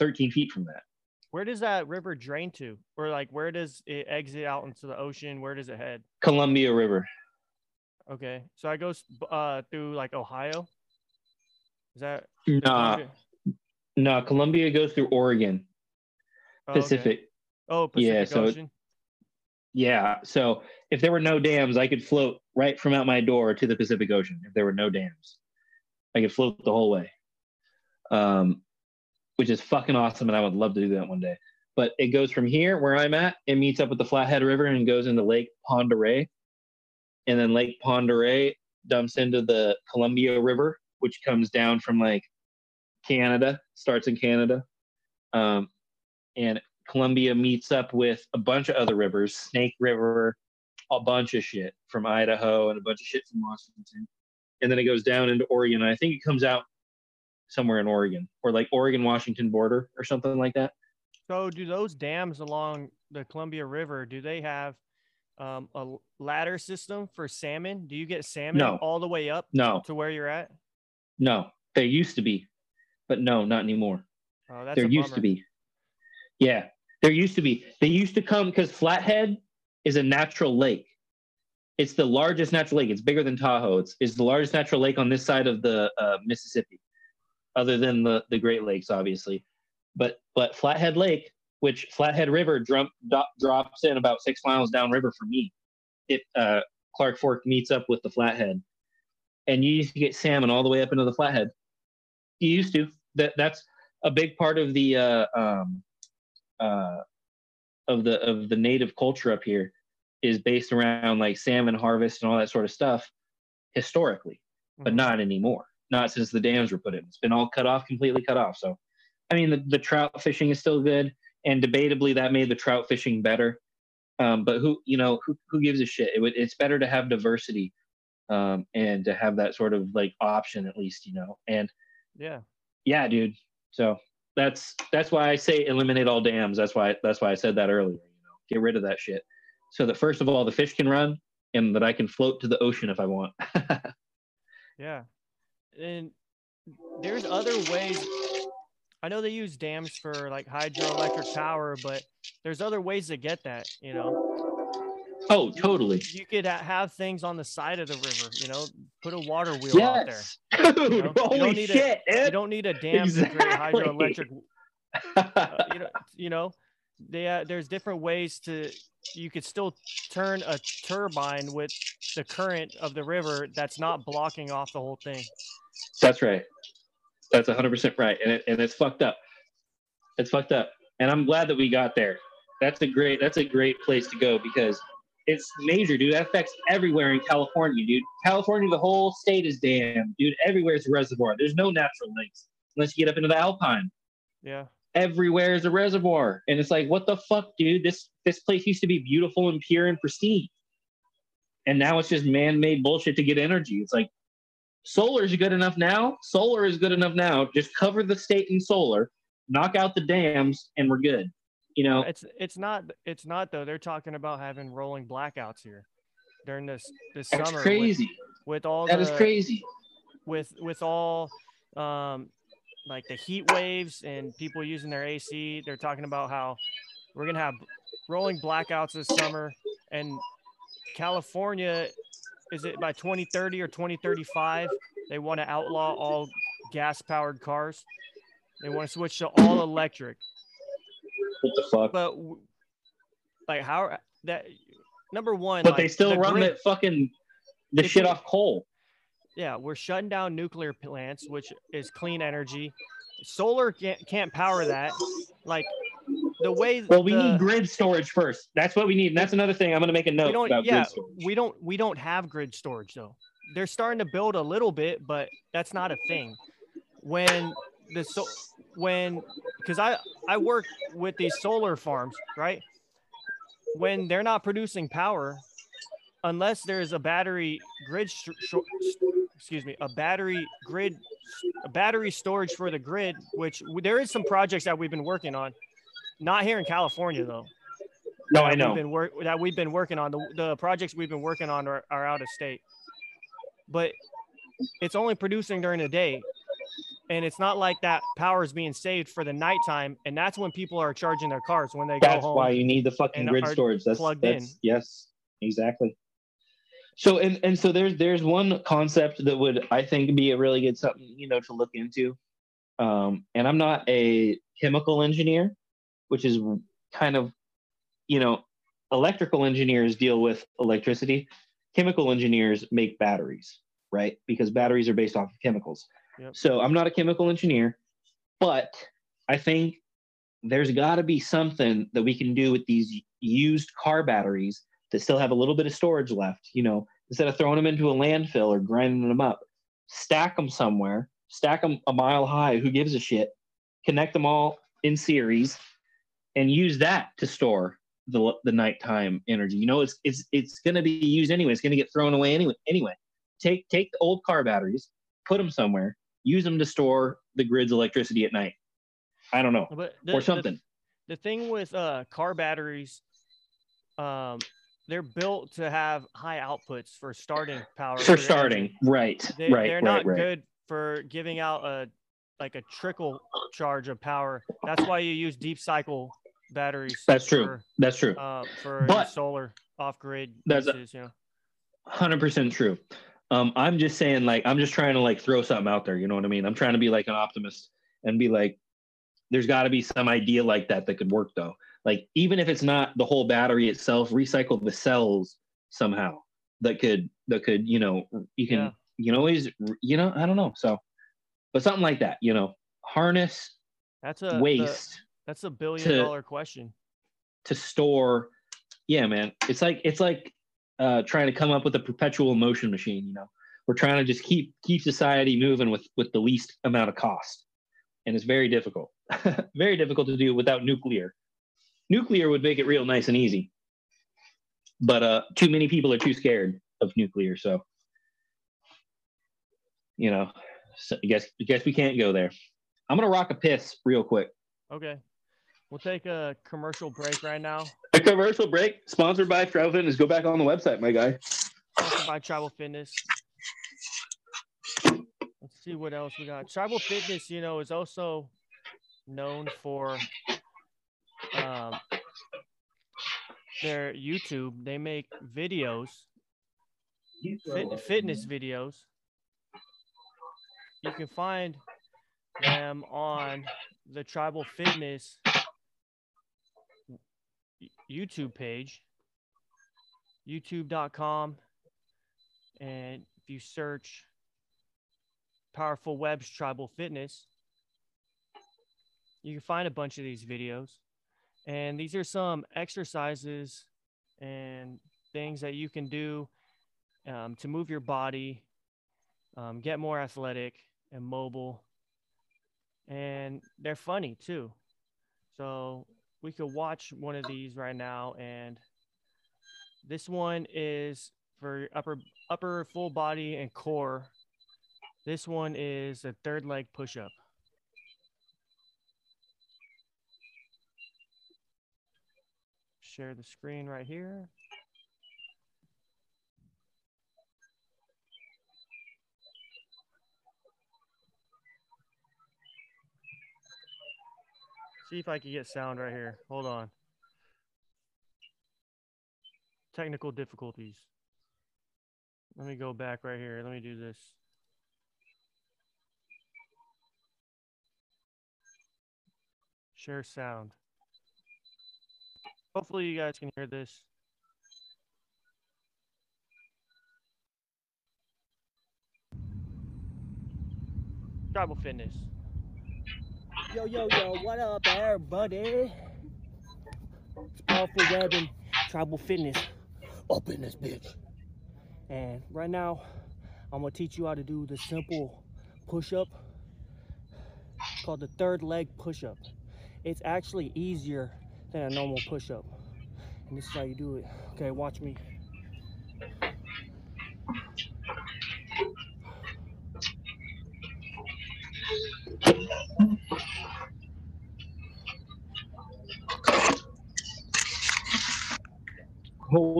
13 feet from that. Where does that river drain to, or like where does it exit out into the ocean? Where does it head? Columbia River. Okay, so it goes uh, through like Ohio. Is that? Nah, no. Nah, Columbia goes through Oregon. Oh, Pacific. Okay. Oh, Pacific yeah. So, Ocean. yeah. So if there were no dams, I could float right from out my door to the Pacific Ocean. If there were no dams, I could float the whole way. Um, which is fucking awesome, and I would love to do that one day. But it goes from here, where I'm at, it meets up with the Flathead River and goes into Lake Oreille, and then Lake Oreille dumps into the Columbia River, which comes down from like Canada, starts in Canada, um, and Columbia meets up with a bunch of other rivers, Snake River, a bunch of shit from Idaho, and a bunch of shit from Washington, and then it goes down into Oregon. And I think it comes out somewhere in Oregon or like Oregon Washington border or something like that. So, do those dams along the Columbia River do they have um, a ladder system for salmon? Do you get salmon no. all the way up no. to where you're at? No, there used to be, but no, not anymore. Oh, that's there used to be. Yeah, there used to be. They used to come because Flathead is a natural lake. It's the largest natural lake. It's bigger than Tahoe. It's, it's the largest natural lake on this side of the uh, Mississippi other than the the Great Lakes, obviously. But but Flathead Lake, which Flathead River drum, do, drops in about six miles downriver from me, it uh, Clark Fork meets up with the Flathead, and you used to get salmon all the way up into the Flathead. You used to. That that's a big part of the uh, um, uh, of the of the native culture up here is based around like salmon harvest and all that sort of stuff historically, but mm-hmm. not anymore not since the dams were put in. It's been all cut off, completely cut off. So, I mean, the, the trout fishing is still good, and debatably that made the trout fishing better. Um, but who you know who who gives a shit? It would, it's better to have diversity um, and to have that sort of like option at least, you know. And Yeah. yeah, dude. So that's that's why I say eliminate all dams. That's why that's why I said that earlier. You know, get rid of that shit, so that first of all the fish can run and that I can float to the ocean if I want. Yeah. And there's other ways. I know they use dams for like hydroelectric power, but there's other ways to get that, you know. Oh, totally. You could have things on the side of the river, you know, put a water wheel out there. Yes, dude. You know, you don't Holy need a- shit, You don't need a dam to create hydroelectric uh, you know, you know, they, uh, there's different ways to you could still turn a turbine with the current of the river that's not blocking off the whole thing. That's right. That's 100% right. And, it, and it's fucked up. It's fucked up. And I'm glad that we got there. That's a great that's a great place to go because it's major, dude. That affects everywhere in California, dude. California, the whole state is dammed, dude. Everywhere is a reservoir. There's no natural lakes unless you get up into the Alpine. Yeah. Everywhere is a reservoir. And it's like, what the fuck, dude? This this place used to be beautiful and pure and pristine. And now it's just man-made bullshit to get energy. It's like solar is good enough now. Solar is good enough now. Just cover the state in solar, knock out the dams, and we're good. You know, It's it's not it's not though. They're talking about having rolling blackouts here during this this that's summer with- crazy. with, all That the is crazy. with with all um like the heat waves and people using their AC. They're talking about how we're gonna have rolling blackouts this summer and California is it by 2030 or 2035 they want to outlaw all gas powered cars. They want to switch to all electric. What the fuck? But like how that number one But like, they still the run grid- that fucking the shit off coal. yeah, we're shutting down nuclear plants, which is clean energy. Solar can't, can't power that. Like the way Well, we the- need grid storage first. That's what we need. And that's another thing. I'm gonna make a note about yeah grid storage. we don't we don't have grid storage though. They're starting to build a little bit, but that's not a thing. When the so when because I I work with these solar farms, right? When they're not producing power, unless there's a battery grid, sh- sh- excuse me, a battery grid, a battery storage for the grid, which there is some projects that we've been working on, not here in California though. No, I We've know. been work that we've been working on. The, the projects we've been working on are, are out of state, but it's only producing during the day, and it's not like that power is being saved for the nighttime, and that's when people are charging their cars when they go That's home. why you need the fucking grid storage. That's plugged that's in. yes, exactly. So and and so there's there's one concept that would I think be a really good something you know to look into. Um, and I'm not a chemical engineer, which is kind of you know electrical engineers deal with electricity. Chemical engineers make batteries, right? Because batteries are based off of chemicals. So I'm not a chemical engineer, but I think there's got to be something that we can do with these used car batteries that still have a little bit of storage left. You know, instead of throwing them into a landfill or grinding them up, stack them somewhere, stack them a mile high. Who gives a shit? Connect them all in series, and use that to store the the nighttime energy. You know, it's it's it's going to be used anyway. It's going to get thrown away anyway. Anyway, take take the old car batteries, put them somewhere, use them to store the grid's electricity at night. I don't know But the, or something. the thing with uh, car batteries, um, they're built to have high outputs for starting power. for starting right They, right they're not right good for giving out a like a trickle charge of power. That's why you use deep cycle batteries. That's true. That's true uh, for But- solar off grid That's a- uses, you know. 100% true um i'm just saying like i'm just trying to like throw something out there you know what i mean i'm trying to be like an optimist and be like there's got to be some idea like that that could work though like even if it's not the whole battery itself recycle the cells somehow that could that could you know you can Yeah. you can always you know i don't know so but something like that you know harness That's a the- waste that's a billion to- dollar question. to store yeah man it's like it's like uh trying to come up with a perpetual motion machine you know we're trying to just keep keep society moving with with the least amount of cost and it's very difficult very difficult to do without nuclear nuclear would make it real nice and easy but uh, too many people are too scared of nuclear. So, you know, so I guess I guess we can't go there. I'm gonna rock a piss real quick. Okay. We'll take a commercial break right now. A commercial break sponsored by Tribal Fitness. Go back on the website, my guy. Sponsored by Tribal Fitness. Let's see what else we got. Tribal Fitness, you know, is also known for um, their YouTube. They make videos, fit, fitness videos. You can find them on the Tribal Fitness YouTube page, youtube.com. And if you search Powerful Webs Tribal Fitness, you can find a bunch of these videos. And these are some exercises and things that you can do um, to move your body, um, get more athletic and mobile. And they're funny too. So we could watch one of these right now. And this one is for upper upper full body and core. This one is a third leg push up. Share the screen right here. See if I can get sound right here. Hold on. Technical difficulties. Let me go back right here. Let me do this. Share sound. Hopefully you guys can hear this. Tribal Fitness. Yo, yo, yo, what up, everybody? It's Powerful Web and Tribal Fitness up in this bitch. And right now, I'm gonna teach you how to do the simple push up. It's called the third leg push up. It's actually easier than a normal push up. And this is how you do it. Okay, watch me.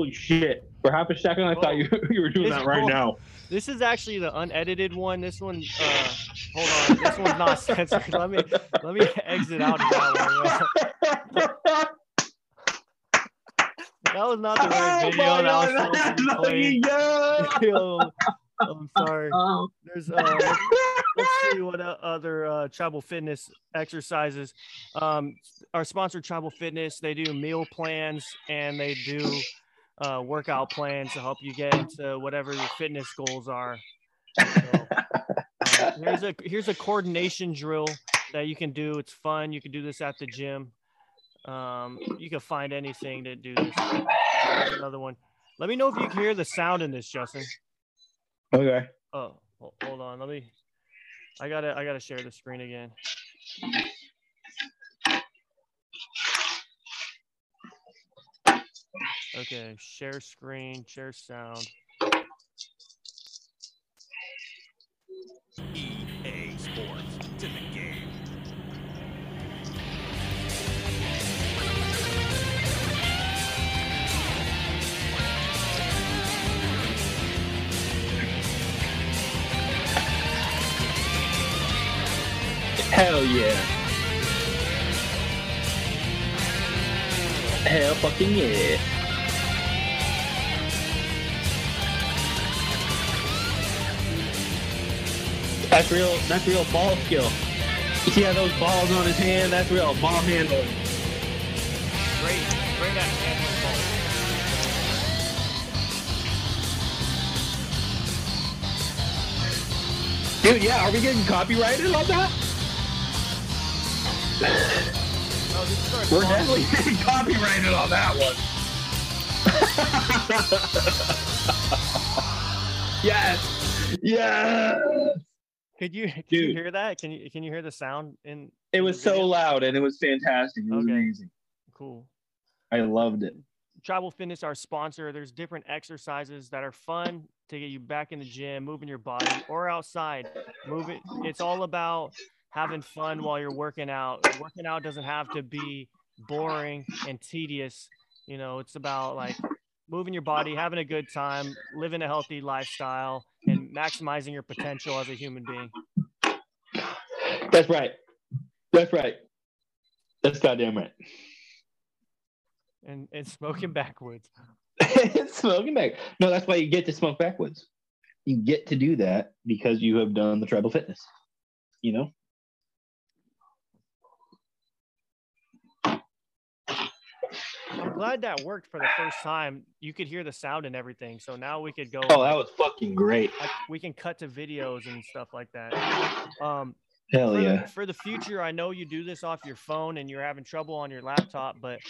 Holy shit! For half a second, I thought you, you were doing that right cool. now. This is actually the unedited one. This one, uh, hold on. This one's not censored. Let me let me exit out of that one. That was not the right Oh video. That was God, supposed to be that's played. yeah. Yo, I'm sorry. Oh. There's uh, let's, let's see what uh, other uh, tribal fitness exercises. Um, our sponsor, Tribal Fitness, they do meal plans and they do uh, workout plans to help you get into whatever your fitness goals are. So, uh, here's a here's a coordination drill that you can do. It's fun. You can do this at the gym. Um, you can find anything to do this. Here's Another one. Let me know if you can hear the sound in this, Justin. Okay. Oh, hold on. Let me. I gotta. I gotta share the screen again. Okay, share screen, share sound. EA Sports to the game. Hell yeah. Hell fucking yeah. That's real. That's real ball skill. You see how those balls on his hand? That's real ball handling. Great, great at handling ball. Dude, yeah. Are we getting copyrighted on that? No, this is our We're definitely getting copyrighted on that one. yes. Yes. Could you could you hear that? Can you can you hear the sound in? It in was so loud and it was fantastic. It was Okay. amazing. cool. I loved it. Tribal Fitness, our sponsor, there's different exercises that are fun to get you back in the gym, moving your body, or outside. Move it. It's all about having fun while you're working out. Working out doesn't have to be boring and tedious. You know, it's about like moving your body, having a good time, living a healthy lifestyle, and maximizing your potential as a human being. That's right. That's right. That's goddamn right. And and smoking backwoods. smoking back. No, that's why you get to smoke backwoods. You get to do that because you have done the tribal fitness. You know? Glad that worked for the first time. You could hear the sound and everything. So now we could go. Oh, that was fucking great. like, we can cut to videos and stuff like that. Um, Hell for, yeah. the, for the future, I know you do this off your phone and you're having trouble on your laptop, but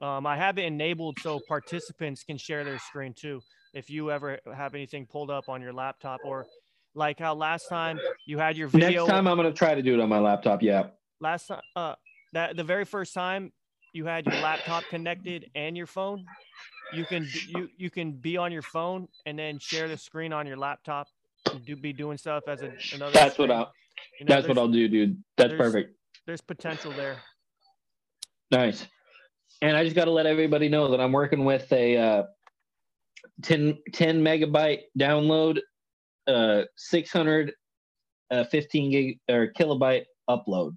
um, I have it enabled so participants can share their screen too. If you ever have anything pulled up on your laptop, or like how last time you had your video. Next time I'm gonna try to do it on my laptop. Yeah. last time, uh, that the very first time you had your laptop connected and your phone, you can you you can be on your phone and then share the screen on your laptop and do be doing stuff as a, another. That's what. I'll You know, that's what I'll do, dude. That's there's- perfect. There's potential there. Nice. And I just got to let everybody know that I'm working with a uh, 10, 10 megabyte download, uh, 600, uh, 15 gig or kilobyte upload.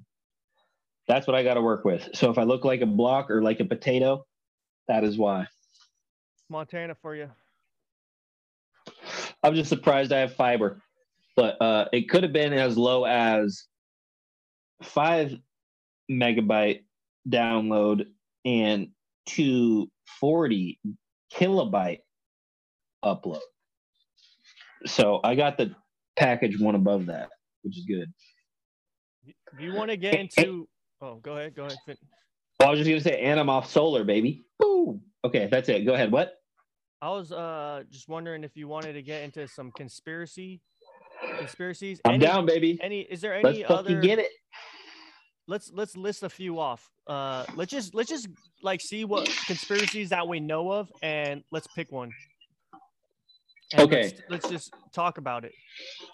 That's what I got to work with. So if I look like a block or like a potato, that is why. Montana for you. I'm just surprised I have fiber, but uh, it could have been as low as five megabyte download and 240 kilobyte upload. So I got the package one above that, which is good. Do you want to get into? Oh, go ahead. Go ahead. Well, I was just gonna say, and I'm off solar, baby. Boom. Okay, that's it. Go ahead. What? I was uh just wondering if you wanted to get into some conspiracy conspiracies. I'm Any- down, baby. Any? Is there Let's any other? get it. Let's let's list a few off. Uh, let's just let's just like see what conspiracies that we know of, and let's pick one. And Okay. Let's, let's just talk about it.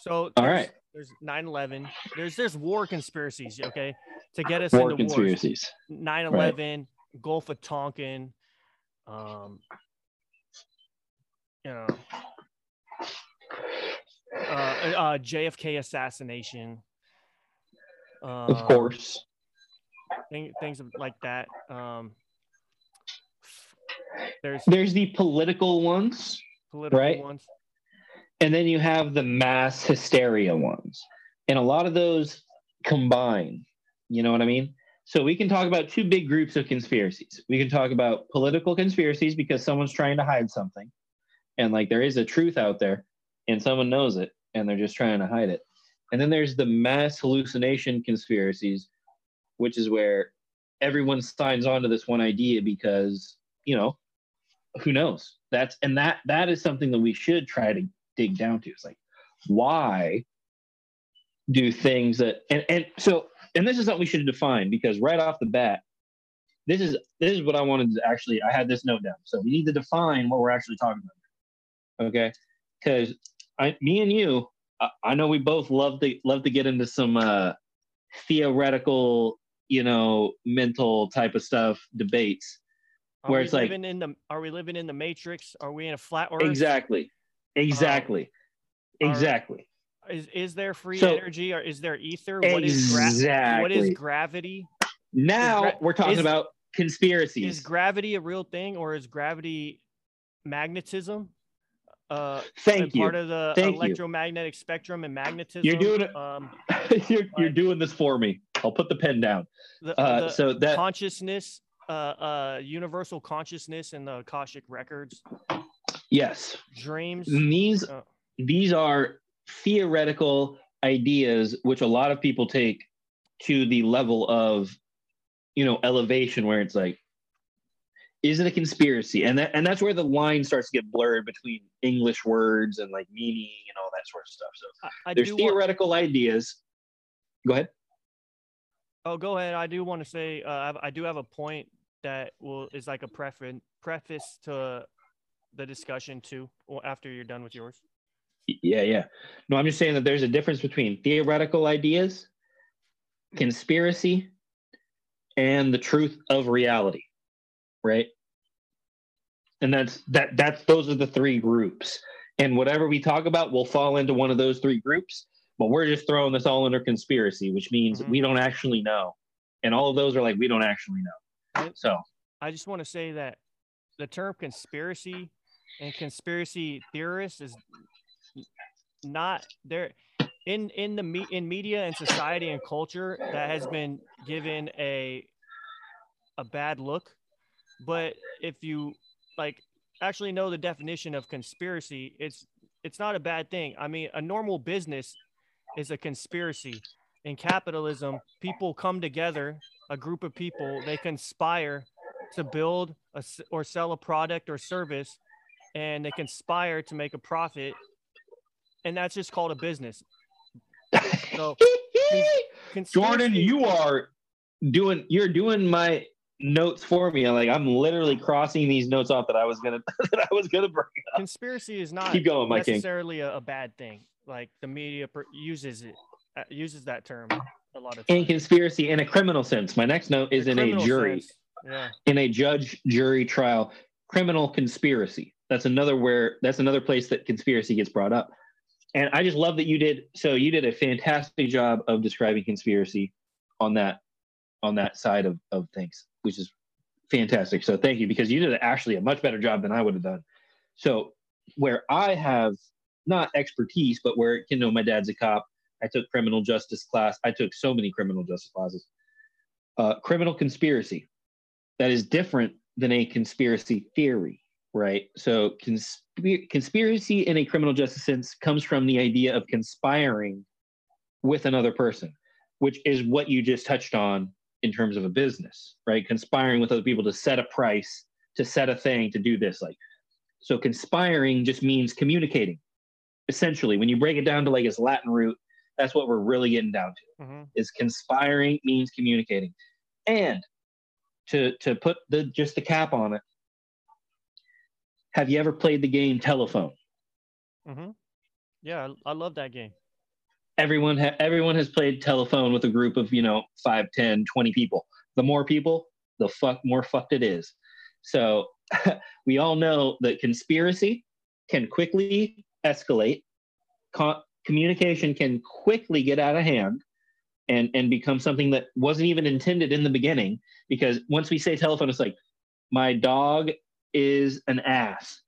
So all right. there's- right. There's 9/11. There's there's war conspiracies. Okay, to get us War into wars. conspiracies. 9/11, Gulf of Tonkin, um, you know, uh, uh, JFK assassination, um, Of course. thing, things like that. Um, there's There's the political ones, political right. ones. and then you have the mass hysteria ones. And a lot of those combine. You know what I mean? So we can talk about two big groups of conspiracies. We can talk about political conspiracies because someone's trying to hide something. And like there is a truth out there and someone knows it and they're just trying to hide it. And then there's the mass hallucination conspiracies, which is where everyone signs on to this one idea because, you know, who knows? That's and that that is something that we should try to dig down to. It's like, why do things that and, and so and this is something we should define because right off the bat, this is this is what I wanted to actually I had this note down. So we need to define what we're actually talking about. Okay. Because I me and you, I, I know we both love to love to get into some uh theoretical, you know, mental type of stuff debates. Are where it's like- living in the are we living in the matrix? Are we in a flat earth? Exactly. Exactly. are- exactly. Is is there free So- energy or is there ether? What is gra- Exactly. what is gravity? now gra- we're talking is- about conspiracies. Is gravity a real thing or is gravity magnetism? Uh, Thank you. part of the Thank you. electromagnetic spectrum and magnetism. You're doing it- Um, you're, you're doing this for me. I'll put the pen down. the, Uh, the so that consciousness, uh, uh, universal consciousness and the Akashic records, yes, dreams. these Uh, these are theoretical ideas which a lot of people take to the level of you know elevation where it's like is it a conspiracy? And that and that's where the line starts to get blurred between english words and like meaning and all that sort of stuff. So I, I there's do want, theoretical ideas. Go ahead. Oh, go ahead. I do want to say uh, I, I do have a point that will is like a preference preface to the discussion too after you're done with yours Yeah, yeah. No, I'm just saying that there's a difference between theoretical ideas, conspiracy, and the truth of reality, right? And that's that that's those are the three groups. And whatever we talk about will fall into one of those three groups, but we're just throwing this all under conspiracy, which means Mhm. we don't actually know. And all of those are like we don't actually know. So, I just want to say that the term conspiracy and conspiracy theorist is not there in in the me, in media and society and culture that has been given a a bad look. But if you like actually know the definition of conspiracy, it's it's not a bad thing. I mean, a normal business is a conspiracy. In capitalism, people come together, a group of people, they conspire to build a, or sell a product or service and they conspire to make a profit and that's just called a business So, Jordan, you are doing you're doing my notes for me. I'm Like I'm literally crossing these notes off that I was gonna that I was gonna bring. conspiracy is not Keep going, necessarily a, a bad thing like the media per- uses it uh, uses that term a lot of In times conspiracy in a criminal sense. My next note is The in a jury, yeah in a judge jury trial, criminal conspiracy. That's another where that's another place that conspiracy gets brought up. And I just love that you did so you did a fantastic job of describing conspiracy on that on that side of, of things, which is fantastic. So thank you because you did actually a much better job than I would have done. So where I have not expertise, but where you know my dad's a cop, I took criminal justice class. I took so many criminal justice classes. Uh, criminal conspiracy that is different than a conspiracy theory, right? So consp- conspiracy in a criminal justice sense comes from the idea of conspiring with another person, which is what you just touched on in terms of a business, right? Conspiring with other people to set a price, to set a thing, to do this. Like, so conspiring just means communicating. Essentially, when you break it down to like its Latin root, that's what we're really getting down to hmm is conspiring means communicating. And to to put the just the cap on it, have you ever played the game telephone? Mm-hmm. yeah I, I love that game Everyone ha- everyone has played telephone with a group of, you know, 5, 10, 20 people. The more people, the fuck more fucked it is. So we all know that conspiracy can quickly escalate. Co- communication can quickly get out of hand and and become something that wasn't even intended in the beginning because once we say telephone it's like my dog is an ass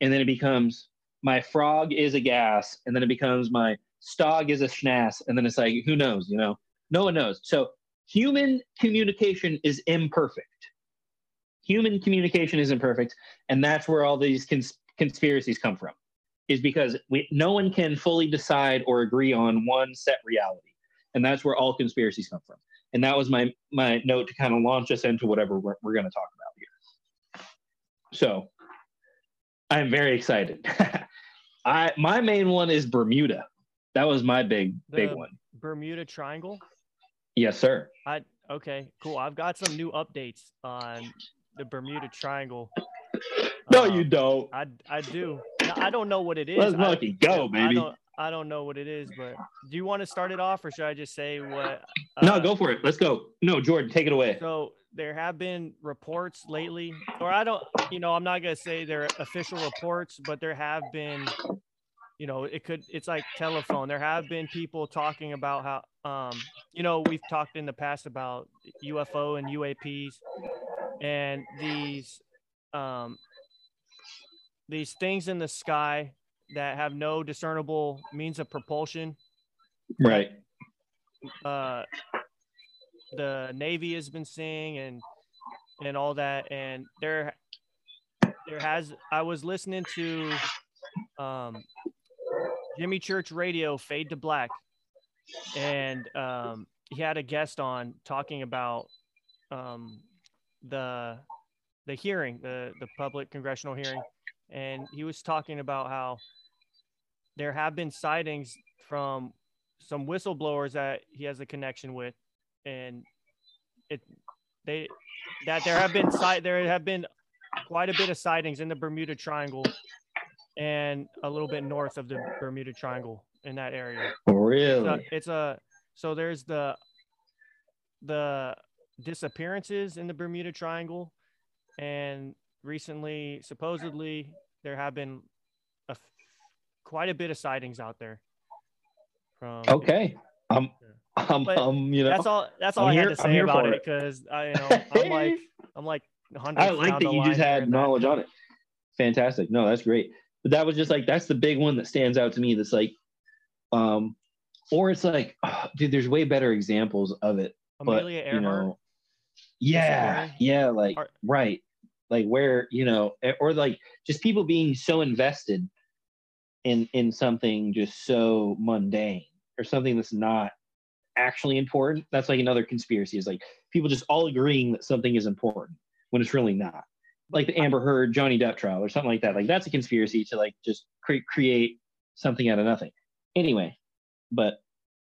and then it becomes my frog is a gas and then it becomes my stog is a schnass and then it's like who knows you know? No one knows. So human communication is imperfect. Human communication is imperfect and that's where all these cons- conspiracies come from is because we, no one can fully decide or agree on one set reality and that's where all conspiracies come from. And that was my my note to kind of launch us into whatever we're, we're going to talk about so i'm very excited i my main one is bermuda that was my big big one bermuda triangle yes sir I okay, cool. I've got some new updates on the Bermuda Triangle. no Um, you don't I I do. No, I don't know what it is. let's I- fucking go I baby don't I don't know what it is, but do you want to start it off, or should I just say what? no uh, go for it let's go no jordan take it away So there have been reports lately, or I don't, you know, I'm not gonna say they're official reports, but there have been, you know, it could, it's like telephone. There have been people talking about how, um, you know, we've talked in the past about UFO and UAPs, and these, um, these things in the sky that have no discernible means of propulsion right uh, the Navy has been seeing and and all that. And there there has I was listening to um, Jimmy Church Radio Fade to Black, and um, he had a guest on talking about um, the the hearing, the the public congressional hearing, and he was talking about how there have been sightings from some whistleblowers that he has a connection with, and it they that there have been sight there have been quite a bit of sightings in the Bermuda Triangle and a little bit north of the Bermuda Triangle in that area. Really? So it's a so there's the the disappearances in the Bermuda Triangle, and recently, supposedly, there have been a quite a bit of sightings out there. From okay. Um, um, But um, you know, that's all. That's all I'm I here- had to I'm say about it because I, you know, I'm like, I'm like, 100 I like that you just had knowledge on it. Fantastic. No, that's great. But that was just like that's the big one that stands out to me. That's like, um, or it's like, oh, dude, there's way better examples of it. But Amelia you Earhart. know, yeah, yeah, like Are- right, like where you know, or like just people being so invested in in something just so mundane or something that's not actually important. That's like another conspiracy. Is like people just all agreeing that something is important when it's really not. Like the Amber Heard Johnny Depp trial or something like that. Like that's a conspiracy to like just cre- create something out of nothing. Anyway, but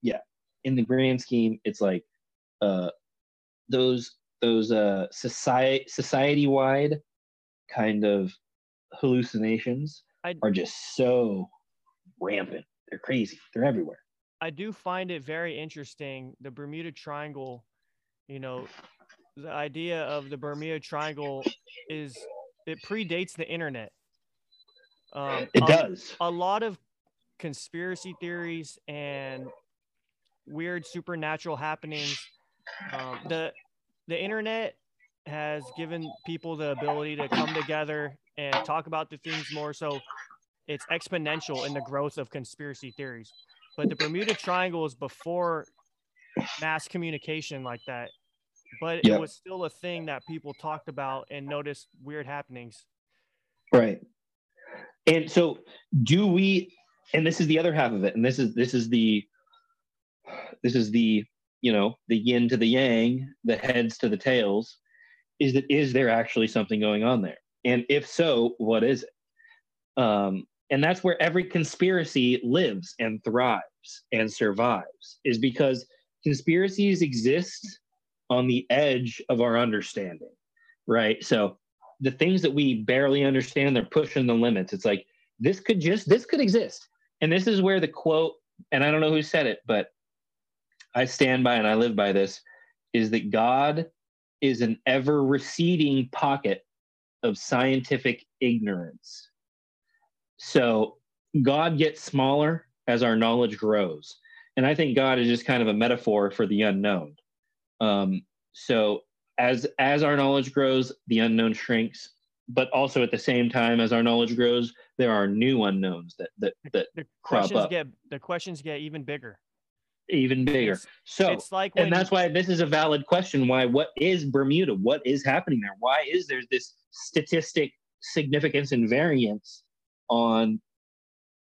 yeah, in the grand scheme, it's like uh those those uh society society wide kind of hallucinations I- are just so rampant. They're crazy. They're everywhere. I do find it very interesting. The Bermuda Triangle, you know, the idea of the Bermuda Triangle is it predates the internet. Um, It a- does. a lot of conspiracy theories and weird supernatural happenings. Um, the the internet has given people the ability to come together and talk about the things more. So it's exponential in the growth of conspiracy theories. But the Bermuda Triangle was before mass communication like that. But Yep. it was still a thing that people talked about and noticed weird happenings. Right. And so do we and this is the other half of it and this is this is the this is the you know the yin to the yang the heads to the tails is that is there actually something going on there and if so what is it um and that's where every conspiracy lives and thrives and survives is because conspiracies exist on the edge of our understanding right? So the things that we barely understand they're pushing the limits. It's like this could just this could exist. And this is where the quote and i don't know who said it but i stand by and i live by this is that god is an ever receding pocket of scientific ignorance so god gets smaller as our knowledge grows. And i think god is just kind of a metaphor for the unknown. Um, so as as our knowledge grows the unknown shrinks but also at the same time as our knowledge grows there are new unknowns that that that The crop questions up. get the questions get even bigger. even bigger. It's, so it's like and that's why this is a valid question why what is bermuda? What is happening there? Why is there this statistic significance and variance on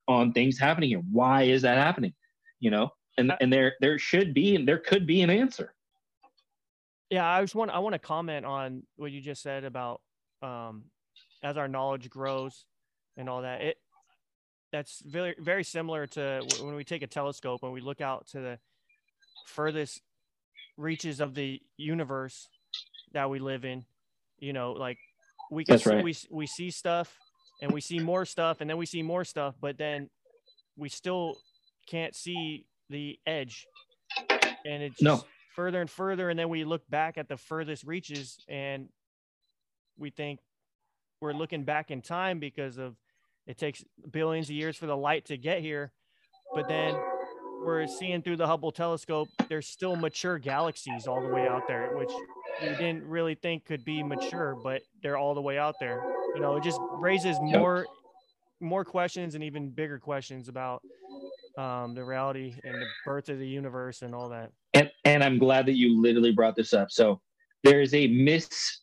on things happening here why is that happening you know and and there there should be and there could be an answer Yeah, I just want I want to comment on what you just said about um, as our knowledge grows and all that. It that's very very similar to when we take a telescope and we look out to the furthest reaches of the universe that we live in. You know, like we can see, right. we we see stuff and we see more stuff and then we see more stuff, but then we still can't see the edge. And it's No. further and further and then we look back at the furthest reaches and we think we're looking back in time because of it takes billions of years for the light to get here but then we're seeing through the hubble telescope there's still mature galaxies all the way out there which we didn't really think could be mature but they're all the way out there you know it just raises more more questions and even bigger questions about um, the reality and the birth of the universe and all that and and I'm glad that you literally brought this up. So there's a mis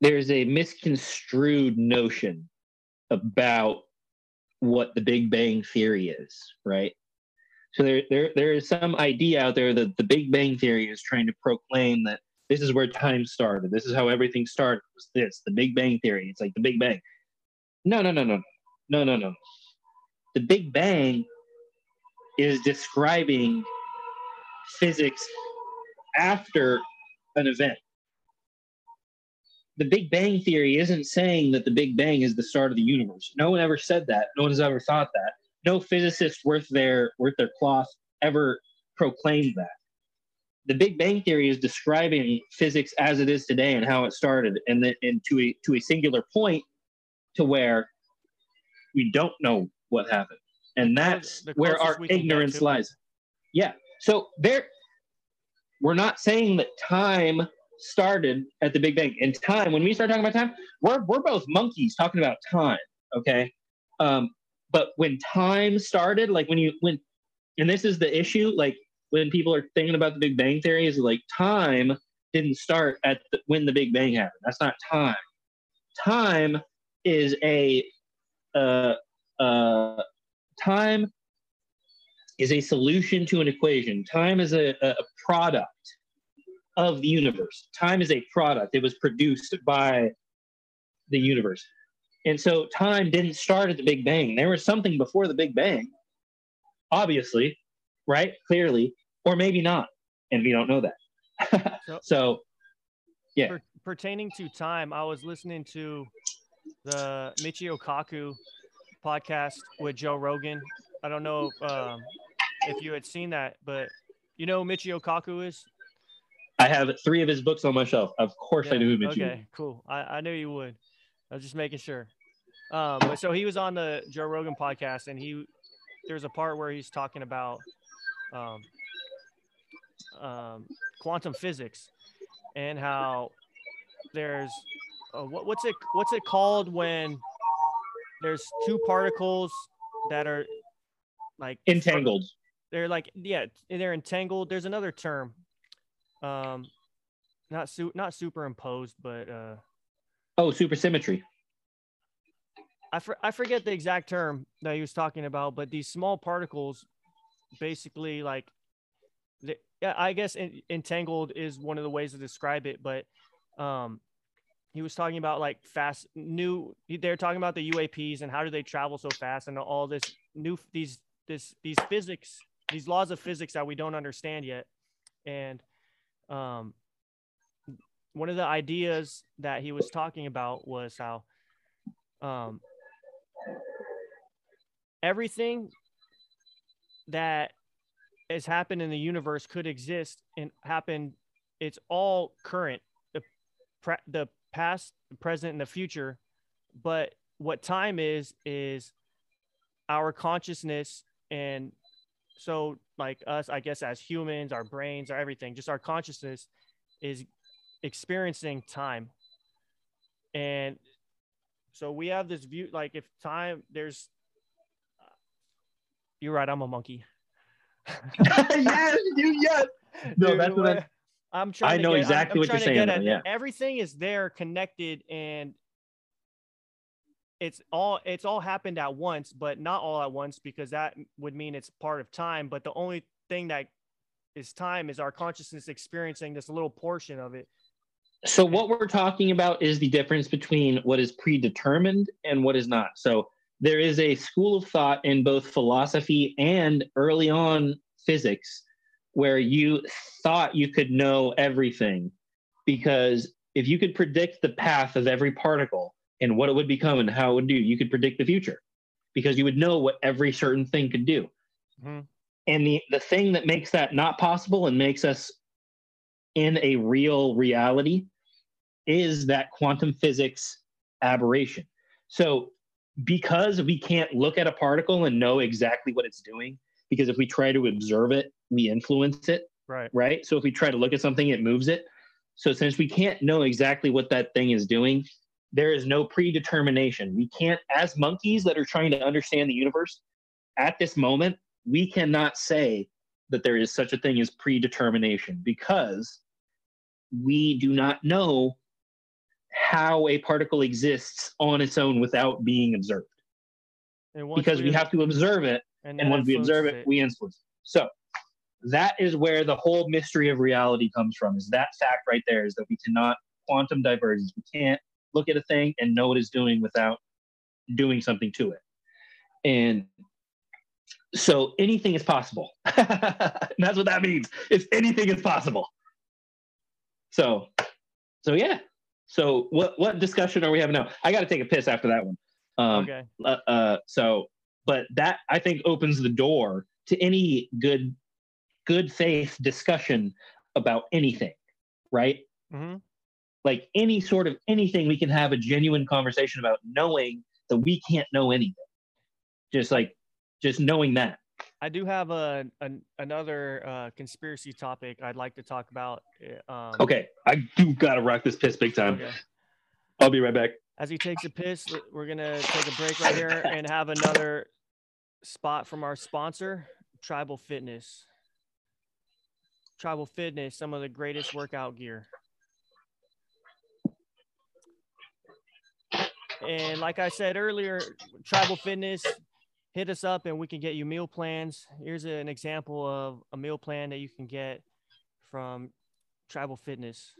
there's a misconstrued notion about what the Big Bang theory is, right? So there there there is some idea out there that the Big Bang theory is trying to proclaim that this is where time started. This is how everything started. Was this the Big Bang theory? It's like the Big Bang. No, no, no, no, no, no, no. The Big Bang is describing physics after an event. the Big Bang Theory isn't saying that the Big Bang is the start of the universe. No one ever said that. No one has ever thought that. No physicist worth their worth their cloth ever proclaimed that. The Big Bang Theory is describing physics as it is today and how it started, and then and to a to a singular point to where we don't know what happened, and that's where our we can get ignorance lies. Yeah. So there, we're not saying that time started at the Big Bang. And time, when we start talking about time, we're we're both monkeys talking about time. Okay. Um, but when time started, like when you when, and this is the issue, like when people are thinking about the Big Bang theory, is like time didn't start at the, when the Big Bang happened. That's not time. Time is a uh, uh, time is a solution to an equation. Time is a, a a product of the universe. Time is a product. It was produced by the universe. And so time didn't start at the Big Bang. There was something before the Big Bang, obviously, right? Clearly, or maybe not. And we don't know that. So- yeah. Per- pertaining to time, I was listening to the Michio Kaku podcast with Joe Rogan. I don't know um, if you had seen that, but you know who Michio Kaku is? I have three of his books on my shelf. Of course, I Yeah, knew who Mitchell. Okay, cool. I, I knew you would. I was just making sure. Um, but so he was on the Joe Rogan podcast, and he there's a part where he's talking about um, um, quantum physics and how there's uh, what, what's it what's it called when there's two particles that are like Entangled. they're like yeah they're entangled there's another term um not su- not superimposed but uh Oh, supersymmetry. I, for- I forget the exact term that he was talking about but these small particles basically like yeah i guess en- entangled is one of the ways to describe it but um he was talking about like fast new they're talking about the uaps and how do they travel so fast and all this new these this these physics these laws of physics that we don't understand yet. And um one of the ideas that he was talking about was how um everything that has happened in the universe could exist and happen it's all current the pre- the past the present and the future. But what time is is our consciousness and so like us i guess as humans our brains our everything just our consciousness is experiencing time. And so we have this view like if time there's you're right i'm a monkey yes, you yes. No, Dude, that's what I- what- I'm trying. I know to get, exactly I'm, what you're trying to get saying, at- Everything is there, connected, and it's all it's all happened at once, but not all at once because that would mean it's part of time. But the only thing that is time is our consciousness experiencing this little portion of it. So what we're talking about is the difference between what is predetermined and what is not. So there is a school of thought in both philosophy and early on physics where you thought you could know everything because if you could predict the path of every particle and what it would become and how it would do, you could predict the future because you would know what every certain thing could do. Mhm. And the, the thing that makes that not possible and makes us in a real reality is that quantum physics aberration. So, because we can't look at a particle and know exactly what it's doing, because if we try to observe it, we influence it, Right. right? So, if we try to look at something, it moves it. So, since we can't know exactly what that thing is doing, there is no predetermination. We can't, as monkeys that are trying to understand the universe, at this moment, we cannot say that there is such a thing as predetermination because we do not know how a particle exists on its own without being observed. And because we have to observe it and that once we observe it influences we influence it. so that is where the whole mystery of reality comes from is that fact right there is that we cannot quantum divergence. We can't look at a thing and know what it's doing without doing something to it. And so anything is possible. That's what that means. It's anything is possible. So so yeah So what what discussion are we having now? I got to take a piss after that one. Um, okay. uh, uh, so, but that I think opens the door to any good good faith discussion about anything, right? hmm Like any sort of anything, we can have a genuine conversation about knowing that we can't know anything. Just like just knowing that. I do have a, an another uh, conspiracy topic I'd like to talk about. uh, Um, Okay, I do gotta rock this piss big time. okay. I'll be right back. As he takes a piss, we're gonna take a break right here and have another spot from our sponsor, Tribal Fitness. Tribal Fitness, some of the greatest workout gear. And like I said earlier, Tribal Fitness, hit us up and we can get you meal plans. Here's an example of a meal plan that you can get from Tribal Fitness.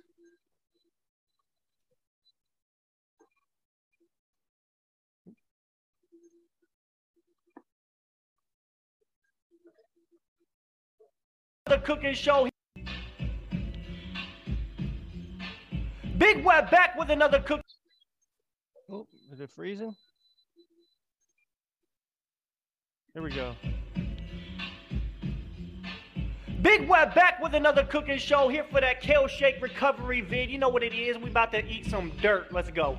The cooking show. Big Web back with another cook. Oh, is it freezing? Here we go. Big Web back with another cooking show here for that kale shake recovery vid. You know what it is. We about to eat some dirt. Let's go.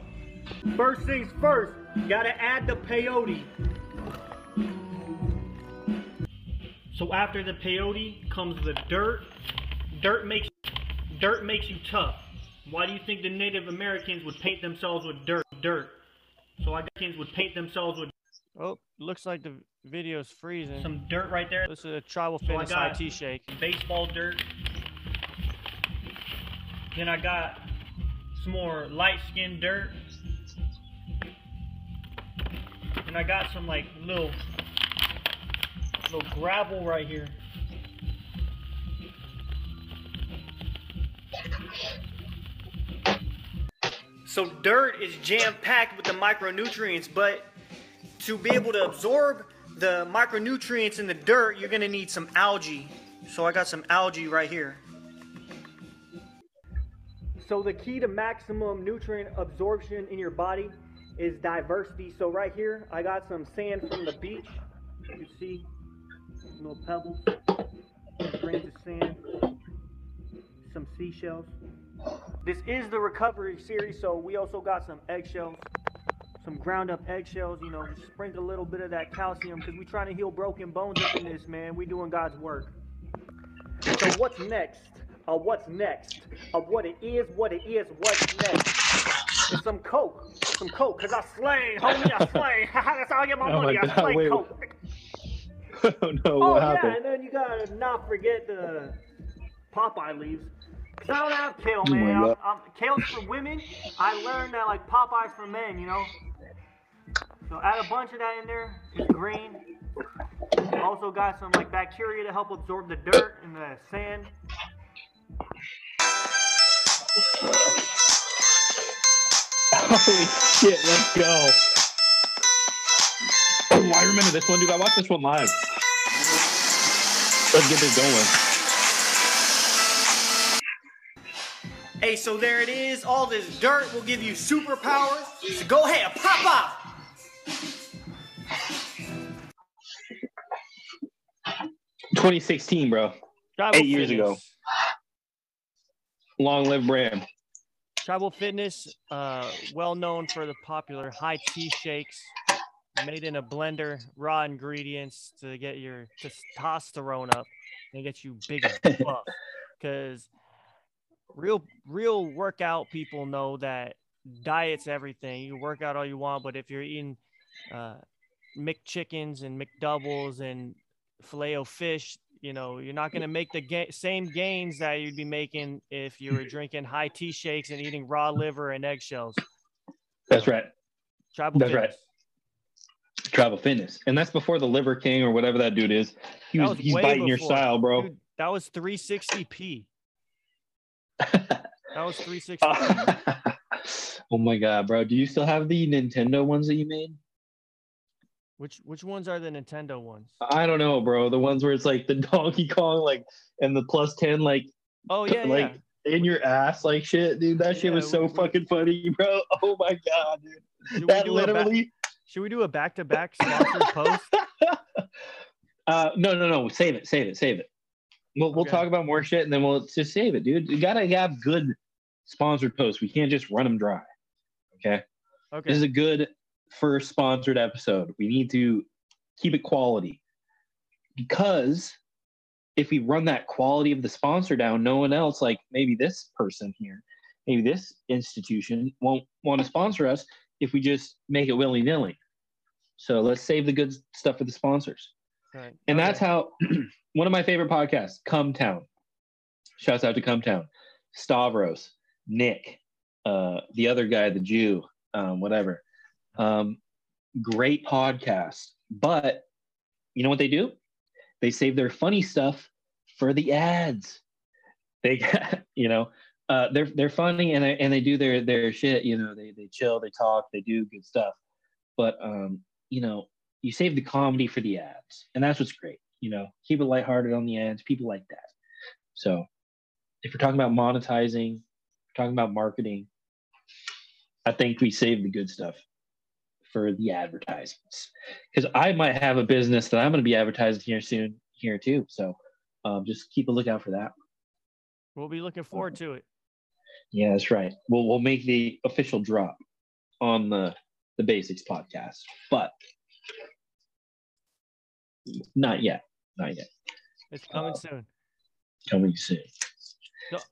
First things first, gotta add the peyote. So after the peyote comes the dirt. Dirt makes dirt makes you tough. Why do you think the Native Americans would paint themselves with dirt? Dirt. So I Americans would paint themselves with Oh, looks like the video's freezing. Some dirt right there. This is a tribal I fitness tea shake. Baseball dirt. Then I got some more light skin dirt. And I got some like little little gravel right here. So dirt is jam packed with the micronutrients, but to be able to absorb the micronutrients in the dirt, you're gonna need some algae. So I got some algae right here. So the key to maximum nutrient absorption in your body is diversity. So right here, I got some sand from the beach. You can see little pebbles, grains of sand, some seashells. This is the recovery series, so we also got some eggshells, some ground up eggshells, you know, sprinkle a little bit of that calcium because we're trying to heal broken bones up in this, man. We're doing God's work. So what's next? Uh, what's next? Of what it is, what it is, what's next? It's some coke. Some coke, because I slay, homie, I slay. That's how I get my Oh my money. I God, slay wait. coke. oh no, Oh what yeah, happened? and then you gotta not forget the Popeye leaves. 'Cause I don't have kale, Oh man. I'm, God. I'm, kale's for women. I learned that like Popeye's for men, you know. So add a bunch of that in there. It's green. Also got some like bacteria to help absorb the dirt and the sand. Holy shit, let's go. Oh, I remember this one, dude. I watched this one live. Let's get this going. Hey, so there it is. All this dirt will give you superpowers. So go ahead, pop off. 2016, bro. Tribal Eight years ago. Long live brand. Tribal Fitness, uh, well known for the popular high tea shakes made in a blender, raw ingredients to get your testosterone up and get you big and buff. Because real, real workout people know that diet's everything. You work out all you want, but if you're eating uh, McChickens and McDoubles and filet o fish, you know, you're not going to make the ga- same gains that you'd be making if you were drinking high tea shakes and eating raw liver and eggshells. That's right. Tribal That's right. Fitness. Tribal fitness. And that's before the Liver King or whatever that dude is. He was, was he's biting your style, bro. Dude, that was 360p. That was 360p. oh my god, bro. Do you still have the Nintendo ones that you made? Which which ones are the Nintendo ones? I don't know, bro. The ones where it's like the Donkey Kong, like, and the plus 10, like, Oh yeah, like, yeah. in your ass like shit, dude. That shit was Yeah, so we- fucking funny, bro. Oh my god, dude. Should we That do a ba- literally. should we do a back to back sponsored post? uh, no, no, no. Save it, save it, save it. We'll we'll Okay. talk about more shit, and then we'll just save it, dude. You gotta have good sponsored posts. We can't just run them dry. Okay. Okay. This is a good first sponsored episode. We need to keep it quality because if we run that quality of the sponsor down, no one else, like maybe this person here, maybe this institution, won't want to sponsor us if we just make it willy nilly. So let's save the good stuff for the sponsors. Right. And that's how one of my favorite podcasts, Cum Town. Shouts out to Cum Town. Stavros, Nick, uh, the other guy, the Jew, um, whatever. Um, great podcast. But you know what they do? They save their funny stuff for the ads. They, you know, uh, they're they're funny and they, and they do their their shit. You know, they they chill, they talk, they do good stuff. But um, you know, you save the comedy for the ads, and that's what's great. You know, keep it lighthearted on the ads. People like that. So, if we're talking about monetizing, talking about marketing, I think we save the good stuff for the advertisements. Because I might have a business that I'm going to be advertising here soon, here too. So, um, just keep a lookout for that. We'll be looking forward to it. Yeah, that's right. We'll we'll make the official drop on the the basics podcast, but not yet. Not yet. It's coming Uh, soon. Coming soon.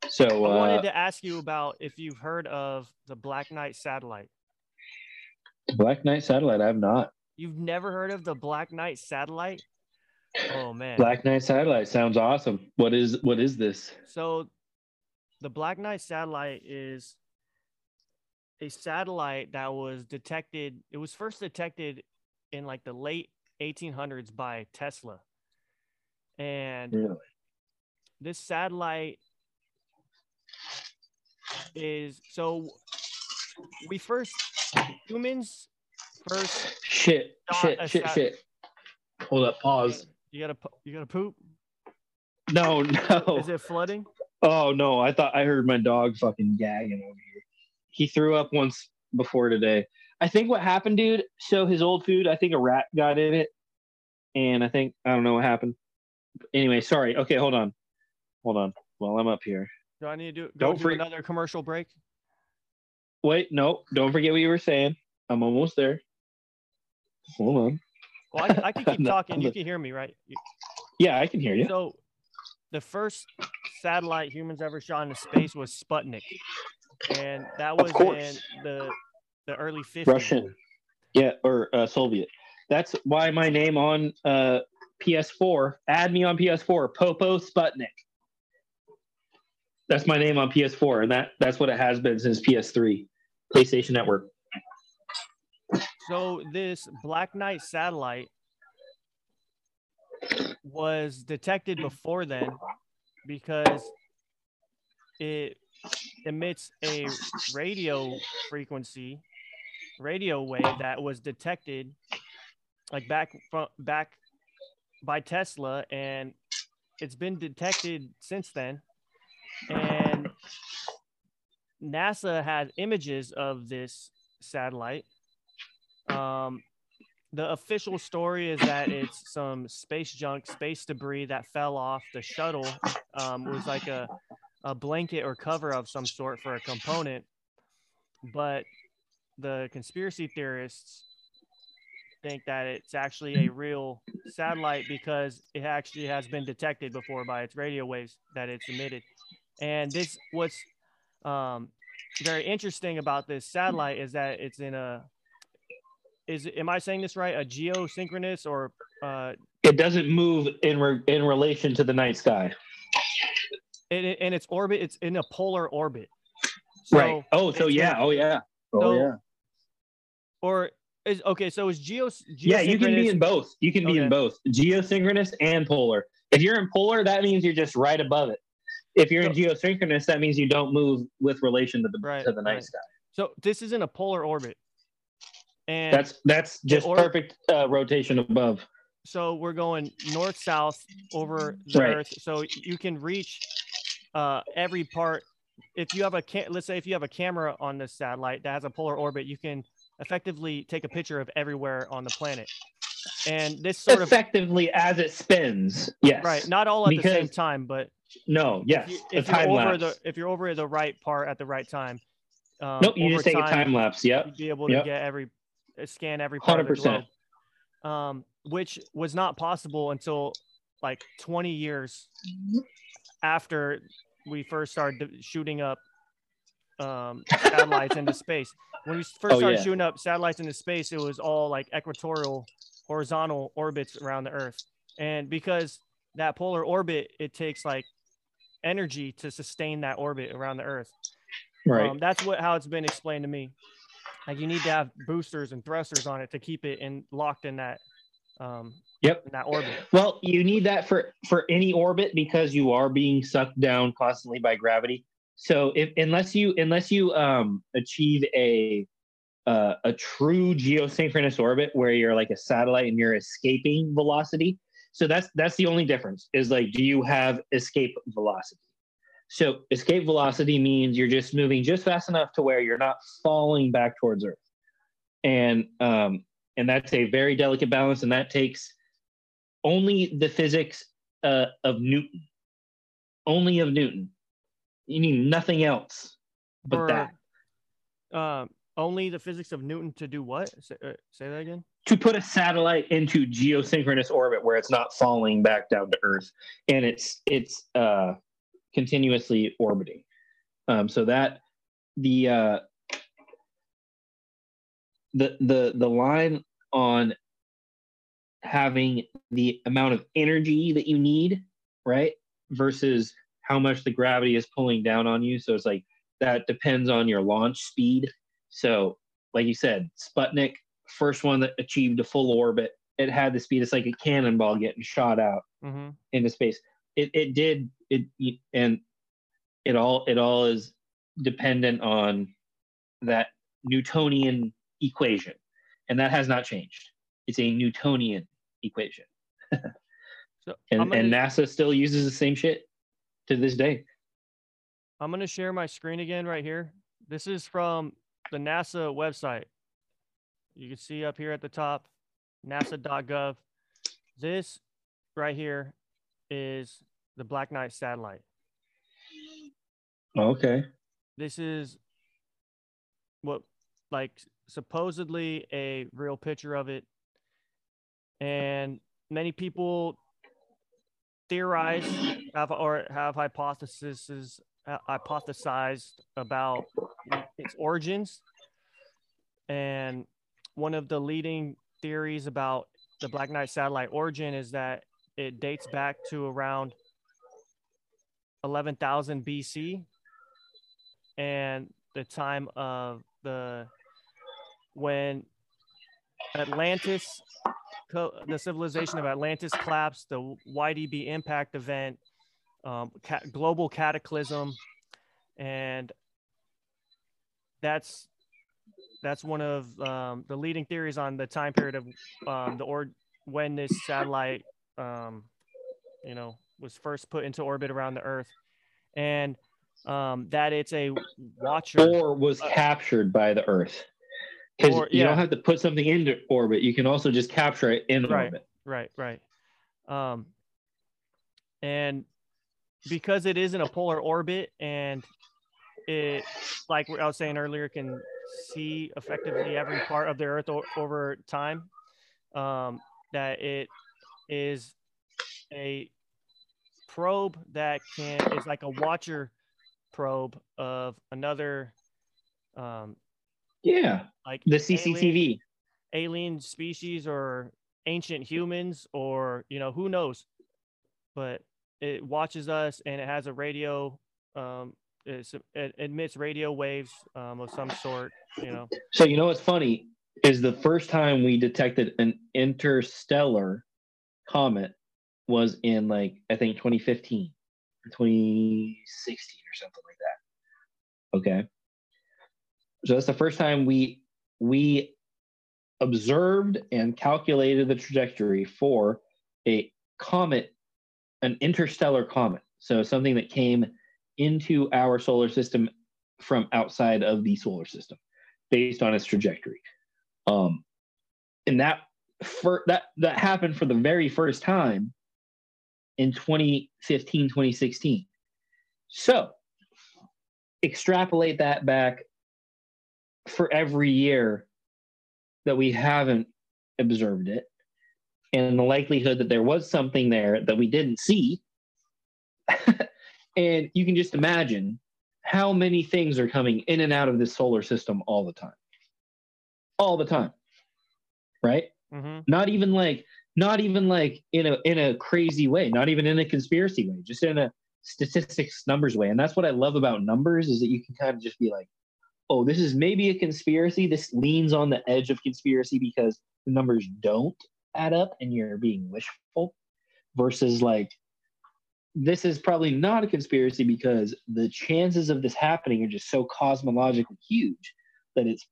So I uh, wanted to ask you about if you've heard of the Black Knight satellite. Black Knight Satellite. I've not. You've never heard of the Black Knight satellite? Oh man. Black Knight Satellite sounds awesome. What is what is this? So the Black Knight satellite is a satellite that was detected it was first detected in like the late 1800s by Tesla. And Really? this satellite is so we first humans first Shit, shit, shit, shit. Hold up, pause. you gotta you gotta poop No, no. is it flooding Oh no, I thought I heard my dog fucking gagging over here. He threw up once before today. I think what happened, dude. So his old food, I think a rat got in it, and I think I don't know what happened. Anyway, sorry. Okay, hold on, hold on. While I'm up here, do i need to do, go Don't do freak- another commercial break wait. No, don't forget what you were saying. I'm almost there. Hold on. well i, I can keep talking you can hear me right You- Yeah, I can hear you. So, the first satellite humans ever shot into space was Sputnik, and that was in the the early 50s. Russian. Yeah, or uh, Soviet. That's why my name on uh, PS4. Add me on PS4. Popo Sputnik. That's my name on PS4, and that that's what it has been since PS3, PlayStation Network. So this Black Knight satellite was detected before then because it emits a radio frequency, radio wave that was detected like back from back by Tesla and it's been detected since then and NASA had images of this satellite um, the official story is that it's some space junk, space debris that fell off the shuttle. Um, it was like a, a blanket or cover of some sort for a component. But the conspiracy theorists think that it's actually a real satellite because it actually has been detected before by its radio waves that it's emitted. And this, what's um, very interesting about this satellite is that it's in a is am I saying this right? A geosynchronous or uh, It doesn't move in re- in relation to the night sky. in, in its orbit? It's in a polar orbit. So, right. Oh, so yeah. Oh yeah. Oh So, yeah. Or is okay. So is geo? Yeah, you can be in both. You can be Okay. in both geosynchronous and polar. If you're in polar, that means you're just right above it. If you're in geosynchronous, that means you don't move with relation to the Right, to the night right. sky. So this is in a polar orbit, and That's that's just or- perfect uh, rotation above. so we're going north south over the Right. earth so you can reach uh, every part if you have a ca- let's say if you have a camera on this satellite that has a polar orbit, you can effectively take a picture of everywhere on the planet. And this sort of Effectively as it spins. Yes. right, not all at the same time, but No, yes. if, you, if you're time over lapse. the if you're over the right part at the right time, um, nope, you just take a time lapse. Yep. you'd be able to Yep. get every uh, scan every part of the 100%. globe, um, which was not possible until like 20 years after we first started shooting up um, satellites into space. When we first Oh, started yeah. shooting up satellites into space, it was all like equatorial, horizontal orbits around the Earth, and because that polar orbit, it takes like energy to sustain that orbit around the Earth. Right. Um, that's what how it's been explained to me. Like you need to have boosters and thrusters on it to keep it in locked in that um Yep. in that orbit. Well, you need that for for any orbit because you are being sucked down constantly by gravity. So if unless you unless you um achieve a uh, a true geosynchronous orbit where you're like a satellite and you're escaping velocity. So that's that's the only difference is like do you have escape velocity? So escape velocity means you're just moving just fast enough to where you're not falling back towards Earth. And um and that's a very delicate balance and that takes only the physics uh, of Newton. Only of Newton. You need nothing else but that. Um, only the physics of Newton to do what? Say, uh, say that again. To put a satellite into geosynchronous orbit where it's not falling back down to Earth and it's it's uh, continuously orbiting. Um, so that the uh, the the the line on having the amount of energy that you need, right? Versus how much the gravity is pulling down on you. So it's like that depends on your launch speed. So, like you said, Sputnik, first one that achieved a full orbit, it had the speed. It's like a cannonball getting shot out Mm-hmm. into space. It it did it and it all it all is dependent on that Newtonian equation, and that has not changed. It's a Newtonian equation, So and gonna, and NASA still uses the same shit to this day. I'm gonna share my screen again right here. This is from the NASA website. You can see up here at the top, nasa.gov. This right here is the Black Knight satellite. Okay. This is what like supposedly a real picture of it. And many people theorize have or have hypotheses uh, hypothesized about its origins. And one of the leading theories about the Black Knight satellite origin is that it dates back to around 11,000 BC and the time of the when Atlantis, the civilization of Atlantis collapsed, the YDB impact event, um, ca- global cataclysm, and that's that's one of um, the leading theories on the time period of um, the or when this satellite, um, you know, was first put into orbit around the Earth, and um, that it's a watcher. Or was captured by the Earth. Because you yeah. don't have to put something into orbit. You can also just capture it in Right. orbit. Right, right. Um, and because it is in a polar orbit and it, like I was saying earlier, can see effectively every part of the Earth o- over time, um, that it is a probe that can is like a watcher probe of another um, Yeah. like The alien- CCTV. alien species or ancient humans or you know who knows but it watches us and it has a radio um it's, it emits radio waves um, of some sort you know So you know what's funny is the first time we detected an interstellar comet was in like I think 2015 or 2016 or something like that. Okay. So that's the first time we we observed and calculated the trajectory for a comet, an interstellar comet. So something that came into our solar system from outside of the solar system based on its trajectory. Um, and that for that that happened for the very first time in 2015 2016 so extrapolate that back for every year that we haven't observed it and the likelihood that there was something there that we didn't see and you can just imagine how many things are coming in and out of this solar system all the time. All the time right? Hmm not even like not even like in a in a crazy way not even in a conspiracy way just in a statistics numbers way. And that's what i love about numbers is that you can kind of just be like oh this is maybe a conspiracy. This leans on the edge of conspiracy because the numbers don't add up and you're being wishful versus like this is probably not a conspiracy because the chances of this happening are just so cosmologically huge that it's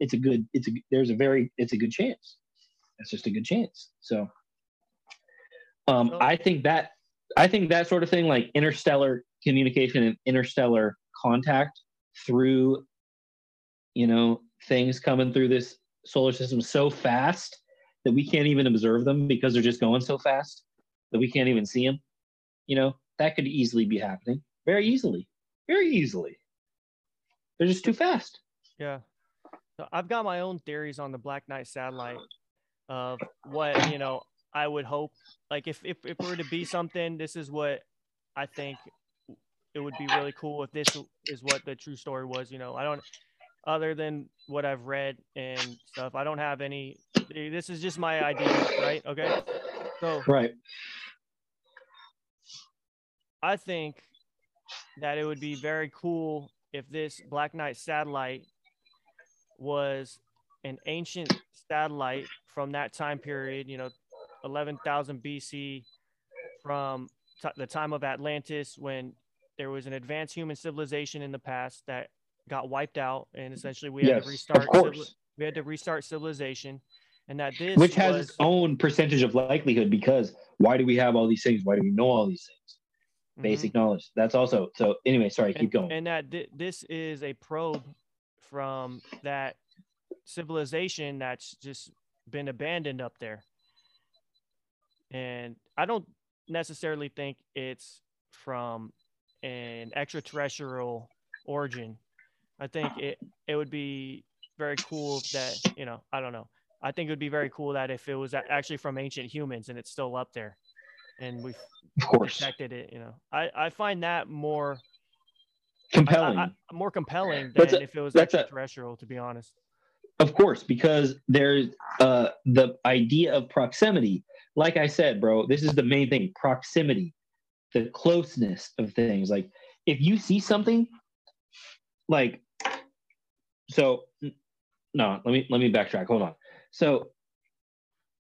it's a good it's a there's a very it's a good chance. It's just a good chance. So um i think that i think that sort of thing like interstellar communication and interstellar contact through you know things coming through this solar system so fast that we can't even observe them because they're just going so fast that we can't even see them you know that could easily be happening very easily very easily they're just too fast Yeah. So I've got my own theories on the Black Knight satellite of what, you know, I would hope like if if if it were to be something, this is what I think it would be really cool if this is what the true story was, you know. I don't other than what I've read and stuff, I don't have any this is just my idea, right? Okay. So right I think that it would be very cool if this Black Knight satellite was an ancient satellite from that time period, you know, 11,000 BC, from t- the time of Atlantis when there was an advanced human civilization in the past that got wiped out, and essentially we had yes to of restart. civili- we had to restart civilization, and that this which has was, its own percentage of likelihood because why do we have all these things why do we know all these things Basic mm-hmm. knowledge that's also so anyway sorry keep going And that thi- this is a probe from that civilization that's just been abandoned up there. And I don't necessarily think it's from an extraterrestrial origin. I think it it would be very cool that, you know, I don't know. I think it would be very cool that if it was actually from ancient humans and it's still up there and we've of course detected it, you know. I, I find that more compelling I, I, more compelling than a- if it was that's a- extraterrestrial, to be honest. Of course, because there's uh, the idea of proximity. Like I said, bro, this is the main thing proximity, the closeness of things. Like, if you see something, like, so, no, let me let me backtrack. Hold on. So,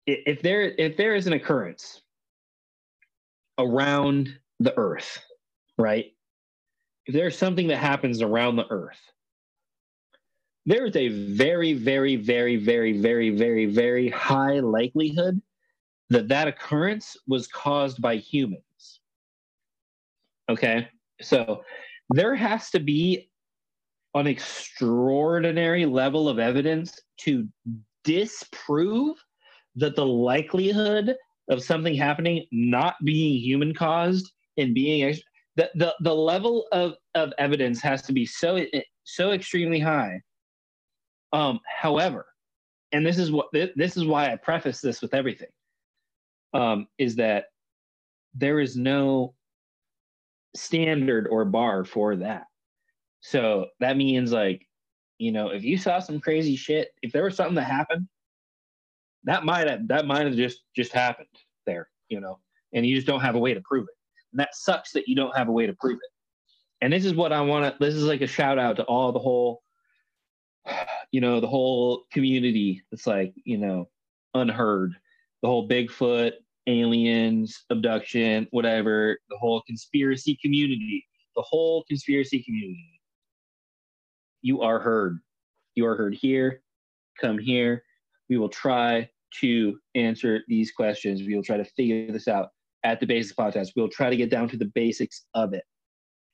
if there if there is an occurrence around the Earth, right? If there's something that happens around the Earth, there is a very, very, very, very, very, very, very high likelihood that that occurrence was caused by humans. Okay, so there has to be an extraordinary level of evidence to disprove that the likelihood of something happening not being human caused and being ex- the, the the level of of evidence has to be so so extremely high um, however, and this is what this is why I preface this with everything, um, is that there is no standard or bar for that. So that means like, you know, if you saw some crazy shit, if there was something that happened, that might have that might have just just happened there, you know, and you just don't have a way to prove it. And that sucks that you don't have a way to prove it. And this is what I want to. This is like a shout out to all the whole you know the whole community that's like you know unheard the whole bigfoot aliens abduction whatever the whole conspiracy community the whole conspiracy community you are heard you are heard here come here we will try to answer these questions we will try to figure this out at the basics podcast we'll try to get down to the basics of it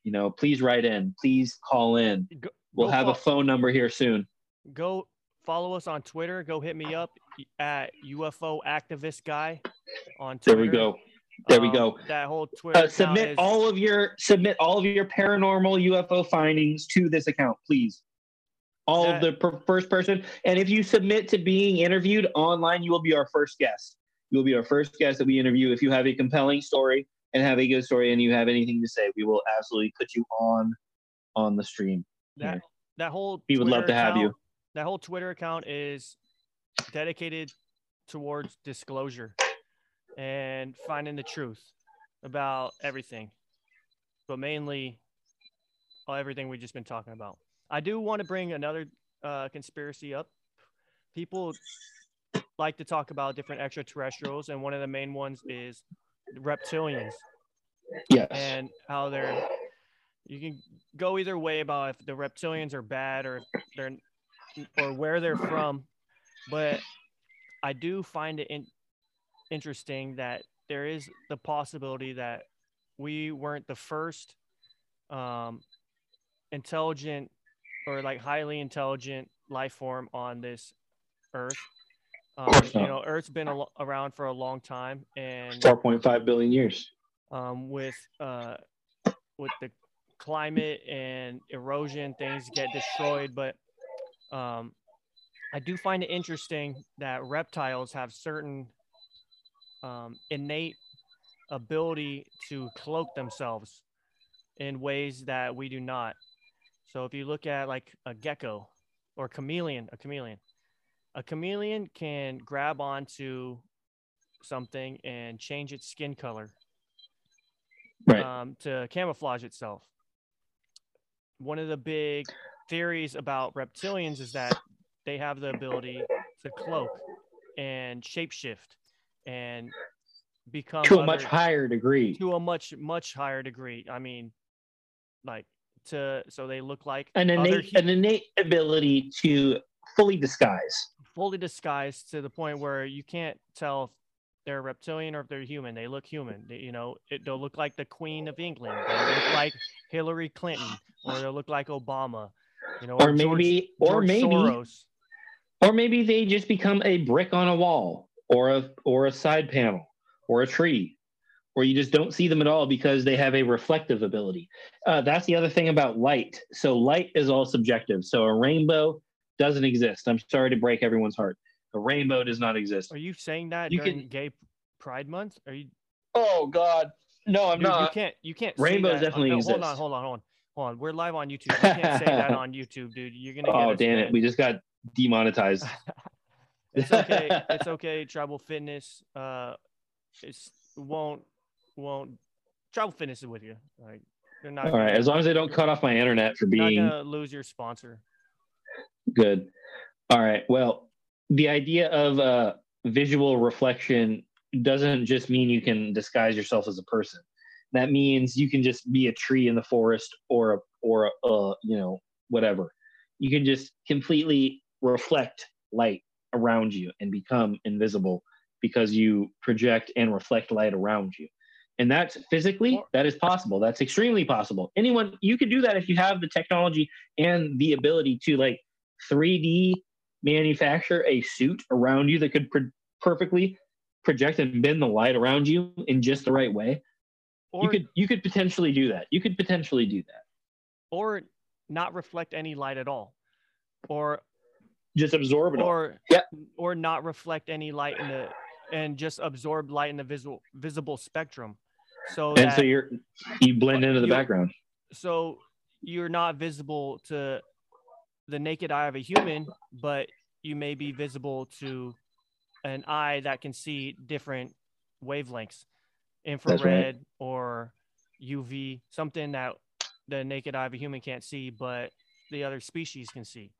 you know, please write in. Please call in. Go, We'll go have a phone number here soon. go follow us on Twitter. Go hit me up at UFO activist guy on Twitter. There we go. There we Um, go. That whole Twitter. Uh, submit is- all of your submit all of your paranormal UFO findings to this account, please. All of the per- first person, and if you submit to being interviewed online, you will be our first guest. You will be our first guest that we interview. If you have a compelling story and have a good story, and you have anything to say, we will absolutely put you on on the stream. that that whole. We would love to have you. That whole Twitter account is dedicated towards disclosure and finding the truth about everything, but mainly everything we've just been talking about. I do want to bring another uh, conspiracy up. People like to talk about different extraterrestrials, and one of the main ones is reptilians Yes. and how they're you can go either way about if the reptilians are bad or they're or where they're from but i do find it in, interesting that there is the possibility that we weren't the first um, intelligent or like highly intelligent life form on this earth um, you know earth's been a, around for a long time and Four point five billion years. um, with uh, with the climate and erosion, things get destroyed. But um, I do find it interesting that reptiles have certain um, innate ability to cloak themselves in ways that we do not. So if you look at like a gecko or chameleon, a chameleon, a chameleon can grab onto something and change its skin color Right. um, to camouflage itself. One of the big theories about reptilians is that they have the ability to cloak and shapeshift and become to a much higher degree. to a much much higher degree. I mean, like to so they look like An innate, an innate ability to fully disguise. fully disguised to the point where you can't tell if they're reptilian or if they're human. They look human. They, you know, it, they'll look like the Queen of England. They'll look like Hillary Clinton, or they'll look like Obama. You know, Or George- maybe, or George maybe, Soros. or maybe they just become a brick on a wall, or a, or a side panel, or a tree, or you just don't see them at all because they have a reflective ability. Uh, that's the other thing about light. So light is all subjective. So a rainbow doesn't exist. I'm sorry to break everyone's heart. A rainbow does not exist. Are you saying that You during can- Gay Pride Month? Are you? Oh God, no, I'm Dude, you can't. You can't. say Rainbows that- definitely no, Hold on. Hold on. Hold on. Hold on. We're live on YouTube. You can't say that on YouTube, dude. You're gonna. Oh us damn it, banned. we just got demonetized. it's okay. It's okay. Tribal fitness. Uh, it's won't won't. Fitness is with you. Like they're not. All right, as long as they don't cut off my internet for you're not being gonna lose your sponsor. Good. All right. Well, the idea of uh, visual reflection doesn't just mean you can disguise yourself as a person. That means you can just be a tree in the forest or a or a uh, you know whatever. You can just completely reflect light around you and become invisible because you project and reflect light around you. And that's physically that is possible. That's extremely possible. Anyone you can do that if you have the technology and the ability to like 3D manufacture a suit around you that could pro- perfectly project and bend the light around you in just the right way. Or you could you could potentially do that. You could potentially do that. or not reflect any light at all, or Just absorb it or Yep. or not reflect any light in the and just absorb light in the visible visible spectrum. So And so you're you blend into the background. so you're not visible to the naked eye of a human, but you may be visible to an eye that can see different wavelengths, infrared or UV, something that the naked eye of a human can't see, but the other species can see.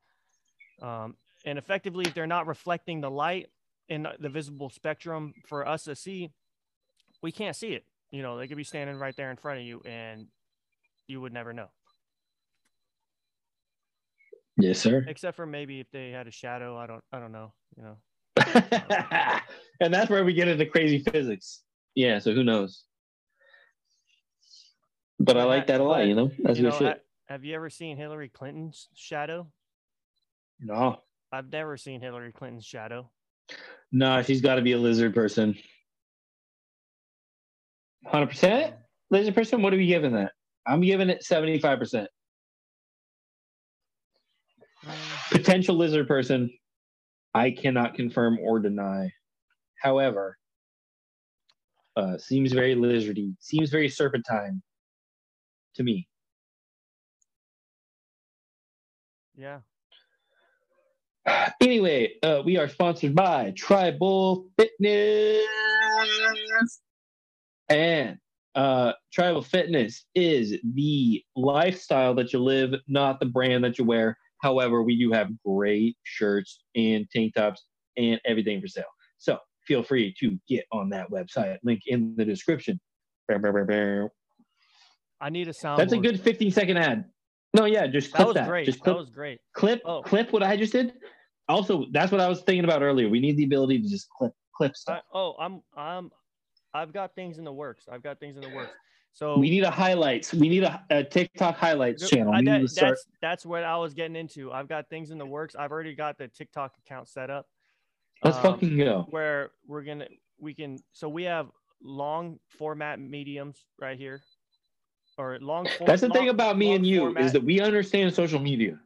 Um, and effectively, if they're not reflecting the light in the visible spectrum for us to see, we can't see it. You know, they could be standing right there in front of you, and you would never know. Yes, sir. except for maybe if they had a shadow. I don't. I don't know. You know. and that's where we get into crazy physics. Yeah, so who knows? But I like that a lot. You know, that's You know, shit. ha- have you ever seen Hillary Clinton's shadow? no, I've never seen Hillary Clinton's shadow. no, she's got to be a lizard person. Hundred percent lizard person. What are we giving that? I'm giving it seventy five percent. Potential lizard person. I cannot confirm or deny. However, uh, seems very lizardy. Seems very serpentine to me. Yeah. Anyway, uh, we are sponsored by Tribal Fitness. And uh, Tribal Fitness is the lifestyle that you live, not the brand that you wear. However, we do have great shirts and tank tops and everything for sale. So feel free to get on that website. Link in the description. I need a sound. That's a good 15 second ad. No, yeah, just That clip was that. great. Just That was great. clip Oh. clip what I just did. Also, that's what I was thinking about earlier. We need the ability to just clip clip I, stuff. oh, I'm I'm I've got things in the works. I've got things in the works. So we need a highlights. We need a, a TikTok highlights channel. I- that- that's that's what I was getting into. I've got things in the works. I've already got the TikTok account set up. Let's um, fucking go. where we're gonna we can so we have long format mediums right here or long That's the thing about me and you format- is that we understand social media.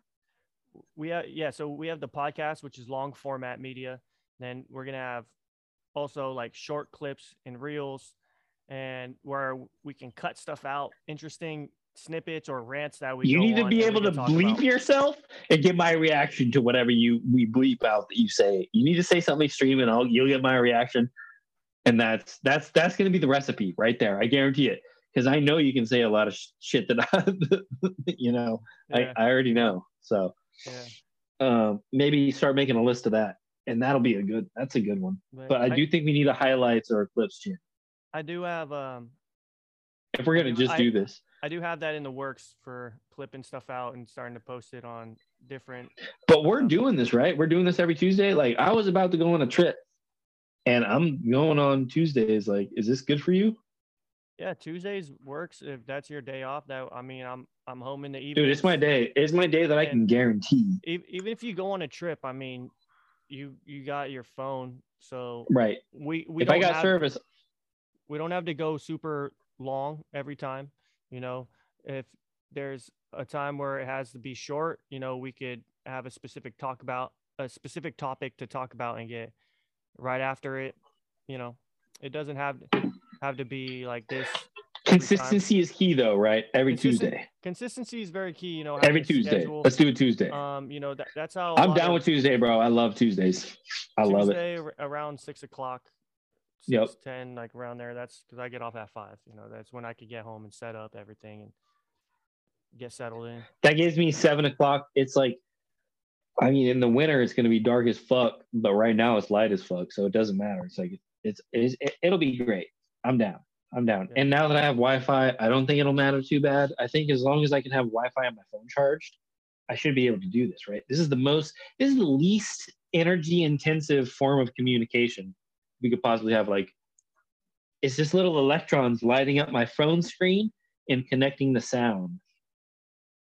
we have yeah so we have the podcast which is long format media then we're gonna have also like short clips and reels and where we can cut stuff out interesting snippets or rants that we You need to be able to bleep about. yourself and get my reaction to whatever you we bleep out that you say. You need to say something extreme and I'll you'll get my reaction. And that's that's that's gonna be the recipe right there. I guarantee it. Because I know you can say a lot of sh- shit that I, you know yeah, I, I already know. So yeah. um, maybe start making a list of that, and that'll be a good. That's a good one. But I do think we need a highlights or a clips channel I do have um if we're gonna just I- do this. I do have that in the works for clipping stuff out and starting to post it on different But we're doing this right. We're doing this every Tuesday. Like I was about to go on a trip, and I'm going on Tuesdays. Like, is this good for you, yeah Tuesdays works if that's your day off that I mean I'm I'm home in the evening dude? It's my day. It's my day that I can guarantee. even if you go on a trip, I mean, you you got your phone, so Right. we we if I got have, service, we don't have to go super long every time. You know, if there's a time where it has to be short, you know, we could have a specific talk about a specific topic to talk about and get right after it. You know, it doesn't have have to be like this. Consistency is key, though. Right. Every Consistent- Tuesday. Consistency is very key. You know, Every Tuesday. schedule. Let's do it Tuesday. Um, you know that that's how I'm down of- with Tuesday, bro. I love Tuesdays. I love it. Tuesday around six o'clock. Yep. 10, like around there. That's because I get off at five. You know, that's when I could get home and set up everything and get settled in. That gives me seven o'clock. It's like, I mean, in the winter it's gonna be dark as fuck, but right now it's light as fuck, so it doesn't matter. It's like it's, it's it, it'll be great. I'm down. I'm down. And now that I have Wi-Fi, I don't think it'll matter too bad. I think as long as I can have Wi-Fi on my phone charged, I should be able to do this. Right. This is the most. This is the least energy intensive form of communication we could possibly have. Like, it's just little electrons lighting up my phone screen and connecting the sound,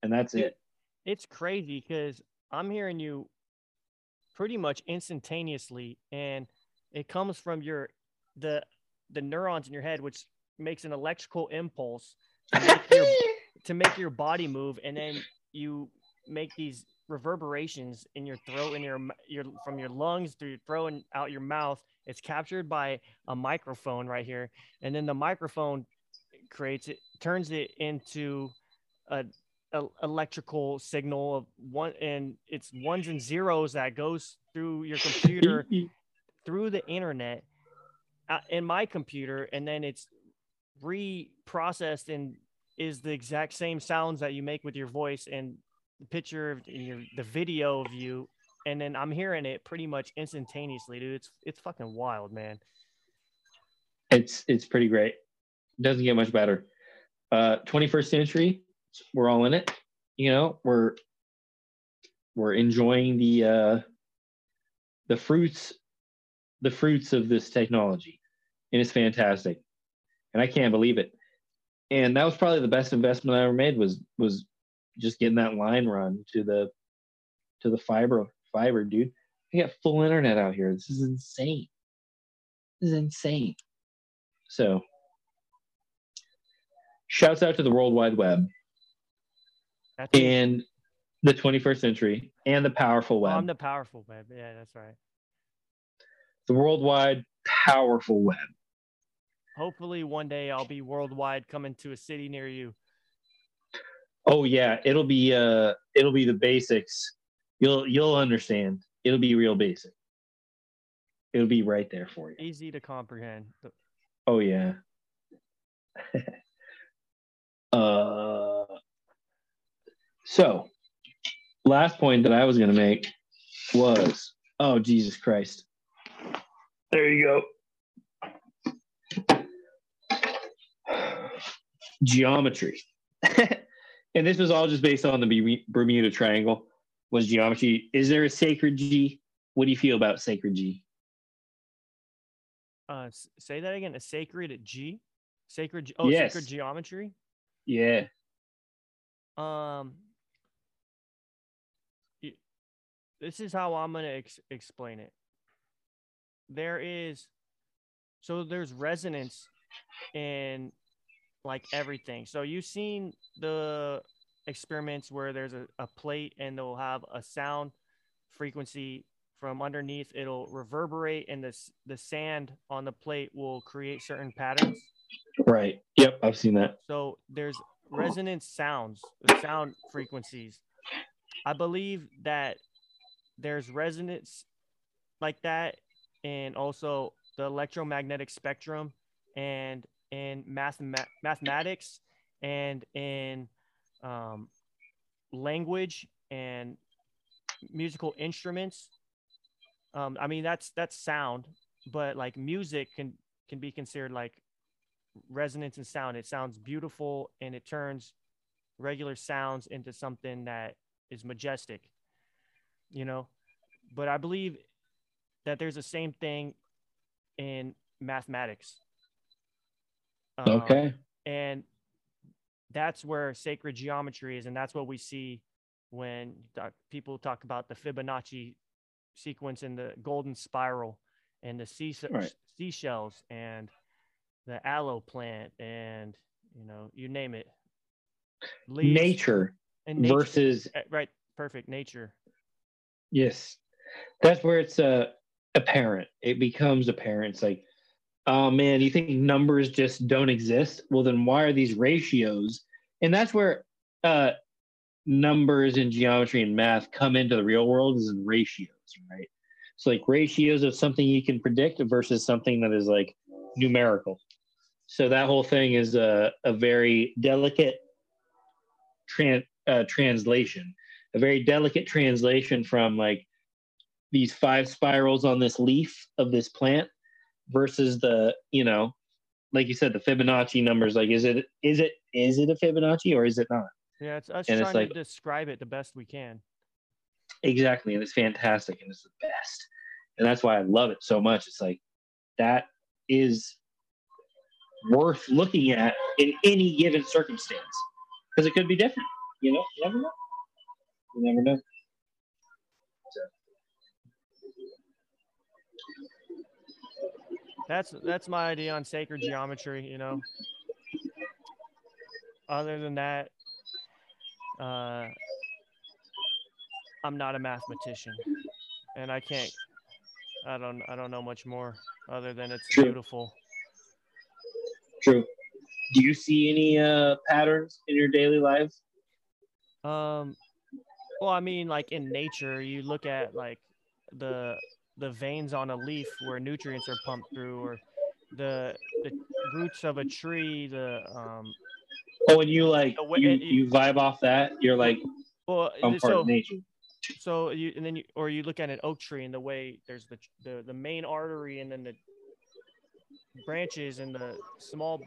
and that's it. It's crazy because I'm hearing you pretty much instantaneously, and it comes from your the the neurons in your head, which makes an electrical impulse to make your to make your body move, and then you make these reverberations in your throat and your your from your lungs through your throat and out your mouth. It's captured by a microphone right here, and then the microphone creates it, turns it into a, a electrical signal of one, and it's ones and zeros that goes through your computer through the internet in my computer and then it's reprocessed and is the exact same sounds that you make with your voice and the picture of and your the video of you and then I'm hearing it pretty much instantaneously dude it's it's fucking wild man it's it's pretty great. Doesn't get much better. Uh, 21st century, we're all in it. You know, we're we're enjoying the uh, the fruits the fruits of this technology, and it's fantastic. And I can't believe it. and that was probably the best investment I ever made was was just getting that line run to the to the fiber fiber, dude. I got full internet out here. This is insane. This is insane. So, shouts out to the World Wide Web That's and the 21st century and the powerful web. I'm the powerful web. Yeah, that's right. the worldwide powerful web. Hopefully, one day I'll be worldwide coming to a city near you. Oh yeah, it'll be uh it'll be the basics. You'll you'll understand. It'll be real basic. It'll be right there for you. Easy to comprehend. Oh yeah. uh so last point that I was gonna make was oh Jesus Christ. There you go. Geometry. and this was all just based on the Bermuda Triangle. Was geometry? Is there a sacred G? What do you feel about sacred G? Uh, say that again. A sacred G, sacred. Oh, Yes. sacred geometry. Yeah. Um, this is how I'm gonna ex- explain it. There is, so there's resonance in like everything. So you've seen the experiments where there's a, a plate and they'll have a sound frequency from underneath. It'll reverberate, and this the sand on the plate will create certain patterns. Right. Yep. I've seen that. So there's resonance sounds, sound frequencies. I believe that there's resonance like that, and also the electromagnetic spectrum, and in mathema- mathematics, and in um, language and musical instruments. Um, I mean that's that's sound, but like music can can be considered like resonance and sound. It sounds beautiful and it turns regular sounds into something that is majestic, you know. But I believe that there's the same thing in mathematics. Um, Okay. and that's where sacred geometry is, and that's what we see when people talk about the Fibonacci sequence and the golden spiral and the sea Right. seashells and the aloe plant and you know you name it Leaves Nature and nature. versus Eh, right perfect nature yes. That's where it's uh apparent. It becomes apparent. It's like, oh man, you think numbers just don't exist? Well, then why are these ratios? And that's where uh numbers and geometry and math come into the real world is in ratios, right? So like ratios of something you can predict versus something that is like numerical. So that whole thing is a, a very delicate tran- uh, translation, a very delicate translation from like these five spirals on this leaf of this plant versus the, you know, like you said, the Fibonacci numbers. Like, is it is it is it a Fibonacci or is it not? yeah it's us And it's trying like- to describe it the best we can Exactly, and it's fantastic and it's the best, and that's why I love it so much. It's like that is worth looking at in any given circumstance because it could be different. You know, you never know. You never know. That's that's my idea on sacred geometry you know other than that uh i'm not a mathematician and i can't i don't i don't know much more other than it's True. beautiful True. Do you see any uh, patterns in your daily life? um well i mean like in nature you look at like the the veins on a leaf where nutrients are pumped through or the the roots of a tree the um Oh, and you like The you, it- you vibe off that. You're like well I'm part so of nature. so you and then you or you look at an oak tree and the way there's the the, the main artery and then the branches and the small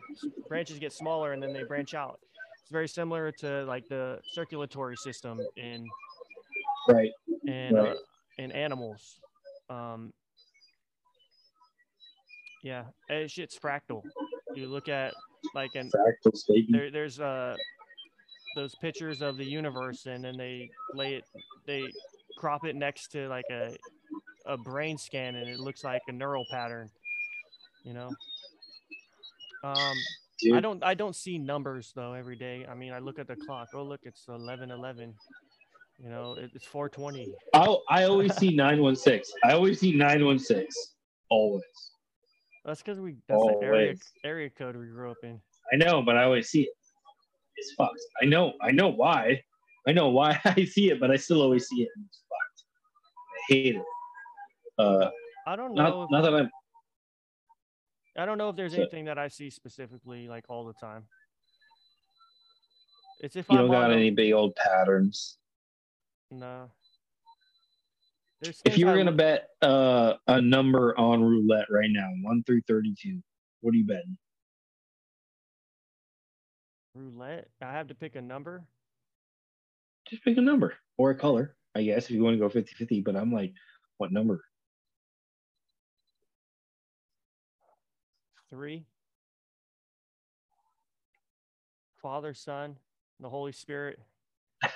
branches get smaller and then they branch out it's very similar to like the circulatory system in Right. and Right. uh, in animals um yeah it's, it's fractal. You look at like an Fractal statement. there, there's uh those pictures of the universe and then they lay it they crop it next to like a a brain scan and it looks like a neural pattern you know? Um i don't i don't see numbers though every day. I mean i look at the clock. Oh look it's 11 11 you know it's 420 I I always see nine one six. I always see nine one six. Always. that's because we that's the area Always. area code we grew up in I know, but I always see it. It's fucked. I know. I know why. I know why I see it, but I still always see it. It's fucked. I hate it. Uh, i don't know not if, not that I'm. i don't know if there's So- anything that i see specifically like all the time it's if You I'm don't got a- any big old patterns. No. There's If you were I gonna bet uh, a number on roulette right now, one through thirty-two, what are you betting? roulette, I have to pick a number. Just pick a number or a color, I guess, if you want to go 50-50, But I'm like, what number? Three. Father, Son, the Holy Spirit.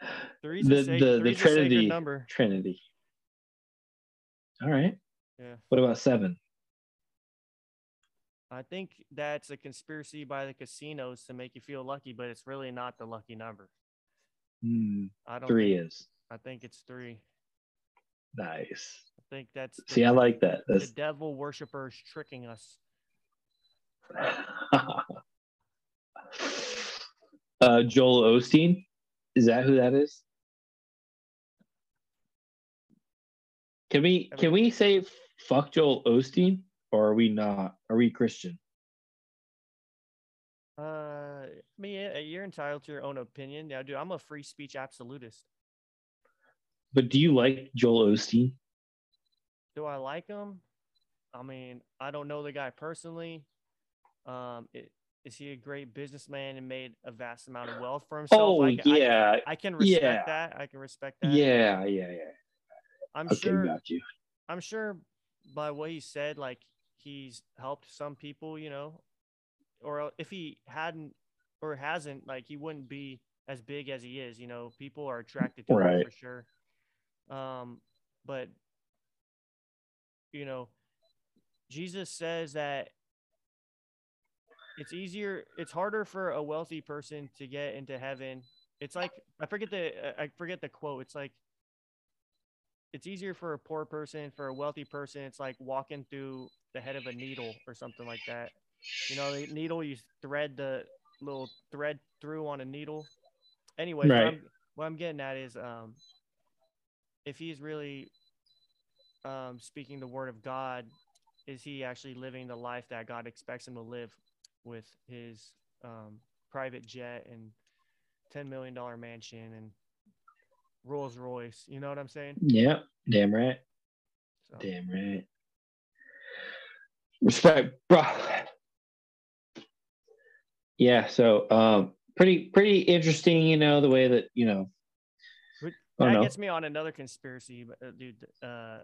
the Three's The- sac- the- the three's a sacred Trinity. number. Trinity. All right. Yeah. What about seven? I think that's a conspiracy by the casinos to make you feel lucky, but it's really not the lucky number. Hmm, I don't three think, is I think it's three. nice. I think that's the, See, I like that. the devil worshippers tricking us. uh, Joel Osteen. Is that who that is? Can we can we say fuck Joel Osteen or are we not? Are we Christian? Uh, I mean, you're entitled to your own opinion. Yeah, dude, I'm a free speech absolutist. But do you like Joel Osteen? Do I like him? I mean, I don't know the guy personally. Um, i- is he a great businessman and made a vast amount of wealth for himself? Oh I, ca- I- yeah, I, can respect yeah. that. I can respect that. yeah, yeah, yeah. I'm Okay, sure. got you. I'm sure by what he said, like he's helped some people, you know, or if he hadn't or hasn't, like he wouldn't be as big as he is. You know, people are attracted to him for sure. Um, but you know, Jesus says that it's easier, it's harder for a wealthy person to get into heaven. It's like I forget the I forget the quote. It's like it's easier for a poor person, for a wealthy person, it's like walking through the head of a needle or something like that. You know, the needle you thread the little thread through on a needle. Anyway, Right. what, I'm, what I'm getting at is um if he's really um speaking the word of God, is he actually living the life that God expects him to live with his um private jet and ten million dollar mansion and Rolls Royce? You know what I'm saying? Yeah, damn right. So, Damn right. Respect, bro. Yeah, so um pretty pretty interesting, you know, the way that, you know, that know. gets me on another conspiracy, but, uh, dude. Uh,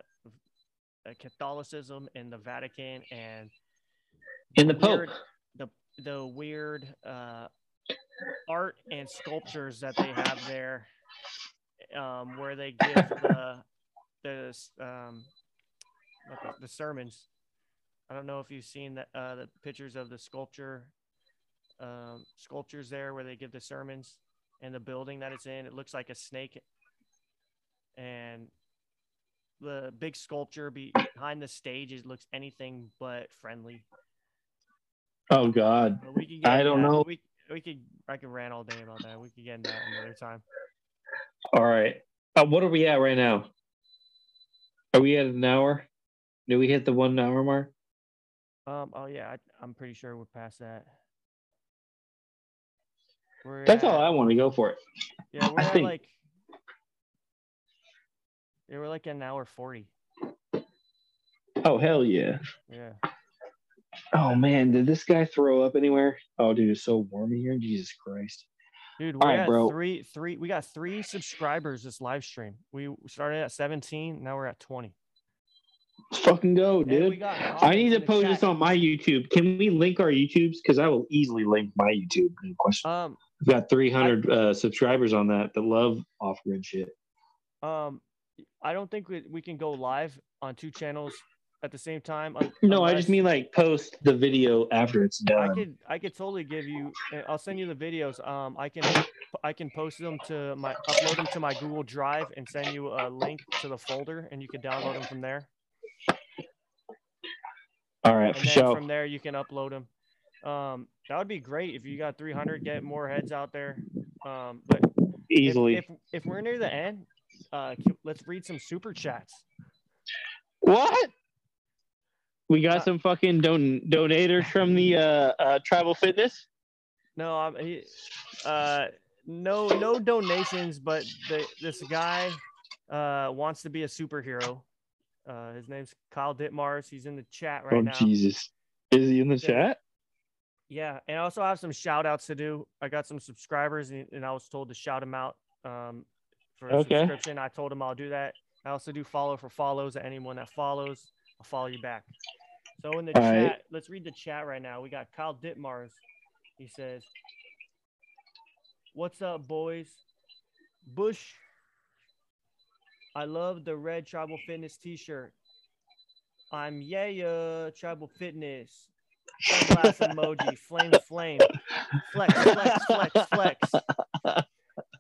uh, Catholicism and the Vatican and in the Pope. weird, the weird uh, art and sculptures that they have there, um, where they give the the um, the sermons. I don't know if you've seen the uh, the pictures of the sculpture um, sculptures there where they give the sermons and the building that it's in. It looks like a snake, and the big sculpture behind the stage it looks anything but friendly. Oh God. Get I don't know. We we could I could rant all day about that. We could get into that another time. All right. Uh, what are we at right now? Are we at an hour? Did we hit the one hour mark? Um. Oh yeah, I, I'm pretty sure we're past that. We're That's at, all I want to go for it. Yeah, we're I at think- like. Yeah, we're like an hour forty. Oh hell yeah. Yeah. Oh man, did this guy throw up anywhere? Oh dude, it's so warm in here. Jesus Christ. Dude, All we're right, bro. three, three. We got three subscribers this live stream. We started at 17. Now we're at 20. Let's fucking go, dude. I need to post this on my YouTube. Can we link our YouTubes? Because I will easily link my YouTube. No question. Um, We've got 300 uh, subscribers on that that love off grid shit. um, I don't think we, we can go live on two channels at the same time. un- No, I just mean like post the video after it's done. I could I could totally give you. uh, I'll send you the videos. Um, I can I can post them to my upload them to my Google Drive and send you a link to the folder, and you can download them from there. All right, And for then sure. from there you can upload them. Um, that would be great if you got 300. Get more heads out there. Um, but Easily. If, if, we're near the end, uh, let's read some super chats. what? We got Uh, some fucking don- donators from the uh, uh, Tribal Fitness. No, I'm he, uh, no no donations, but the, this guy uh, wants to be a superhero. Uh, his name's Kyle Ditmars. He's in the chat right oh now. Jesus! Is he in the Yeah. chat? Yeah, and I also have some shout outs to do. I got some subscribers, and, and I was told to shout them out um, for a Okay. subscription. I told him I'll do that. I also do follow for follows. Anyone that follows, I'll follow you back. So in the All right. chat, let's read the chat right now. We got Kyle Ditmars. He says, "What's up, boys? Bush. I love the red Tribal Fitness T-shirt. I'm yeah, Tribal Fitness. Sunglass emoji, flame, flame, flex, flex, flex, flex.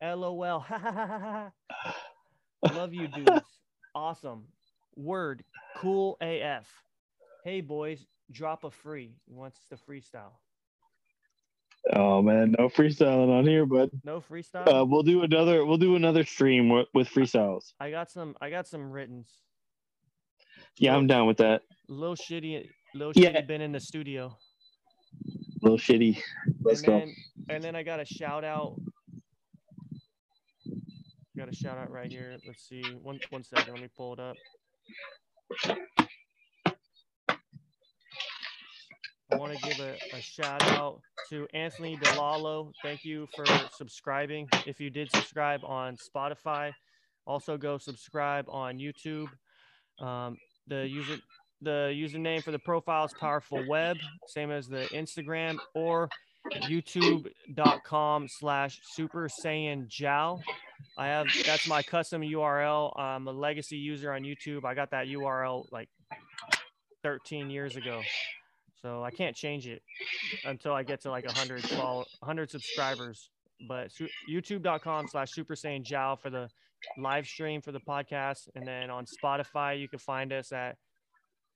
LOL. Love you, dudes. Awesome. Word, cool AF. Hey, boys, drop a free. He wants to freestyle. Oh man, no freestyling on here, but No freestyle. Uh, we'll do another. We'll do another stream with, with freestyles. I got some. I got some writtens. Yeah, I'm down with that. Little shitty. Little Yeah. shitty been in the studio. little shitty. Let's and go. then, And then I got a shout out. Got a shout out right here. Let's see. One one second. Let me pull it up. I want to give a, a shout out to Anthony DeLalo. Thank you for subscribing. If you did subscribe on Spotify, also go subscribe on YouTube. Um, the user the username for the profile is Powerful Web, same as the Instagram or youtube.com slash super saiyan jow i have that's my custom url i'm a legacy user on youtube i got that url like 13 years ago so i can't change it until i get to like 100 follow 100 subscribers but su- youtube.com slash super saiyan jow for the live stream for the podcast and then on spotify you can find us at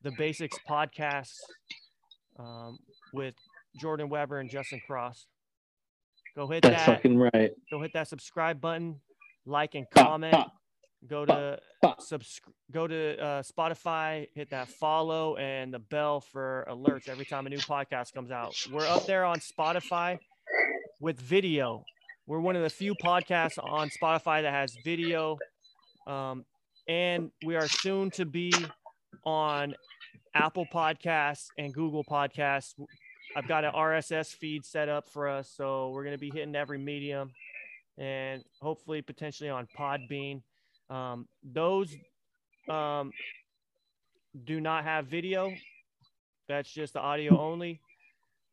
the basics podcast um, with Jordan Weber and Justin Cross. Go hit That's that. fucking right. Go hit that subscribe button, like and comment. bah. Go to bah. subs- Go to uh, Spotify. Hit that follow and the bell for alerts every time a new podcast comes out. We're up there on Spotify with video. We're one of the few podcasts on Spotify that has video, um, and we are soon to be on Apple Podcasts and Google Podcasts. I've got an RSS feed set up for us, so we're going to be hitting every medium, and hopefully, potentially on Podbean. Um, those um, do not have video; that's just the audio only.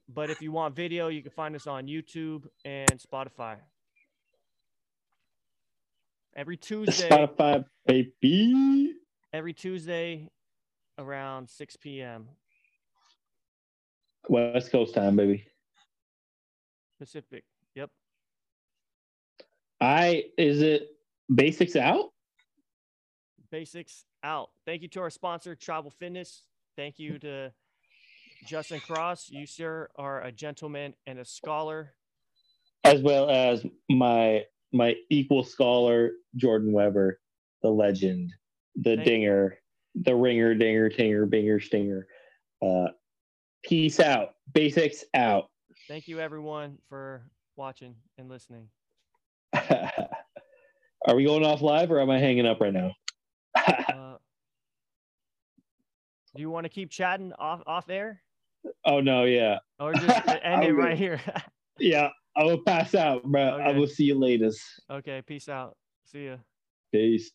But if you want video, you can find us on YouTube and Spotify. Every Tuesday, Spotify, baby. every Tuesday around 6 p.m. West Coast time, baby. Pacific. Yep. I is it basics out? Basics out. Thank you to our sponsor, Tribal Fitness. Thank you to Justin Cross. You, sir, are a gentleman and a scholar. as well as my my equal scholar Jordan Weber, the legend, the Thank- dinger, the ringer, dinger, tinger, binger, stinger. Uh, peace out. Basics out. Thank you, everyone, for watching and listening. Are we going off live or am I hanging up right now? Uh, do you want to keep chatting off off air, oh no, yeah, or just end it right here? yeah. I will pass out, bro. I will see you later. okay. Peace out. See ya. Peace.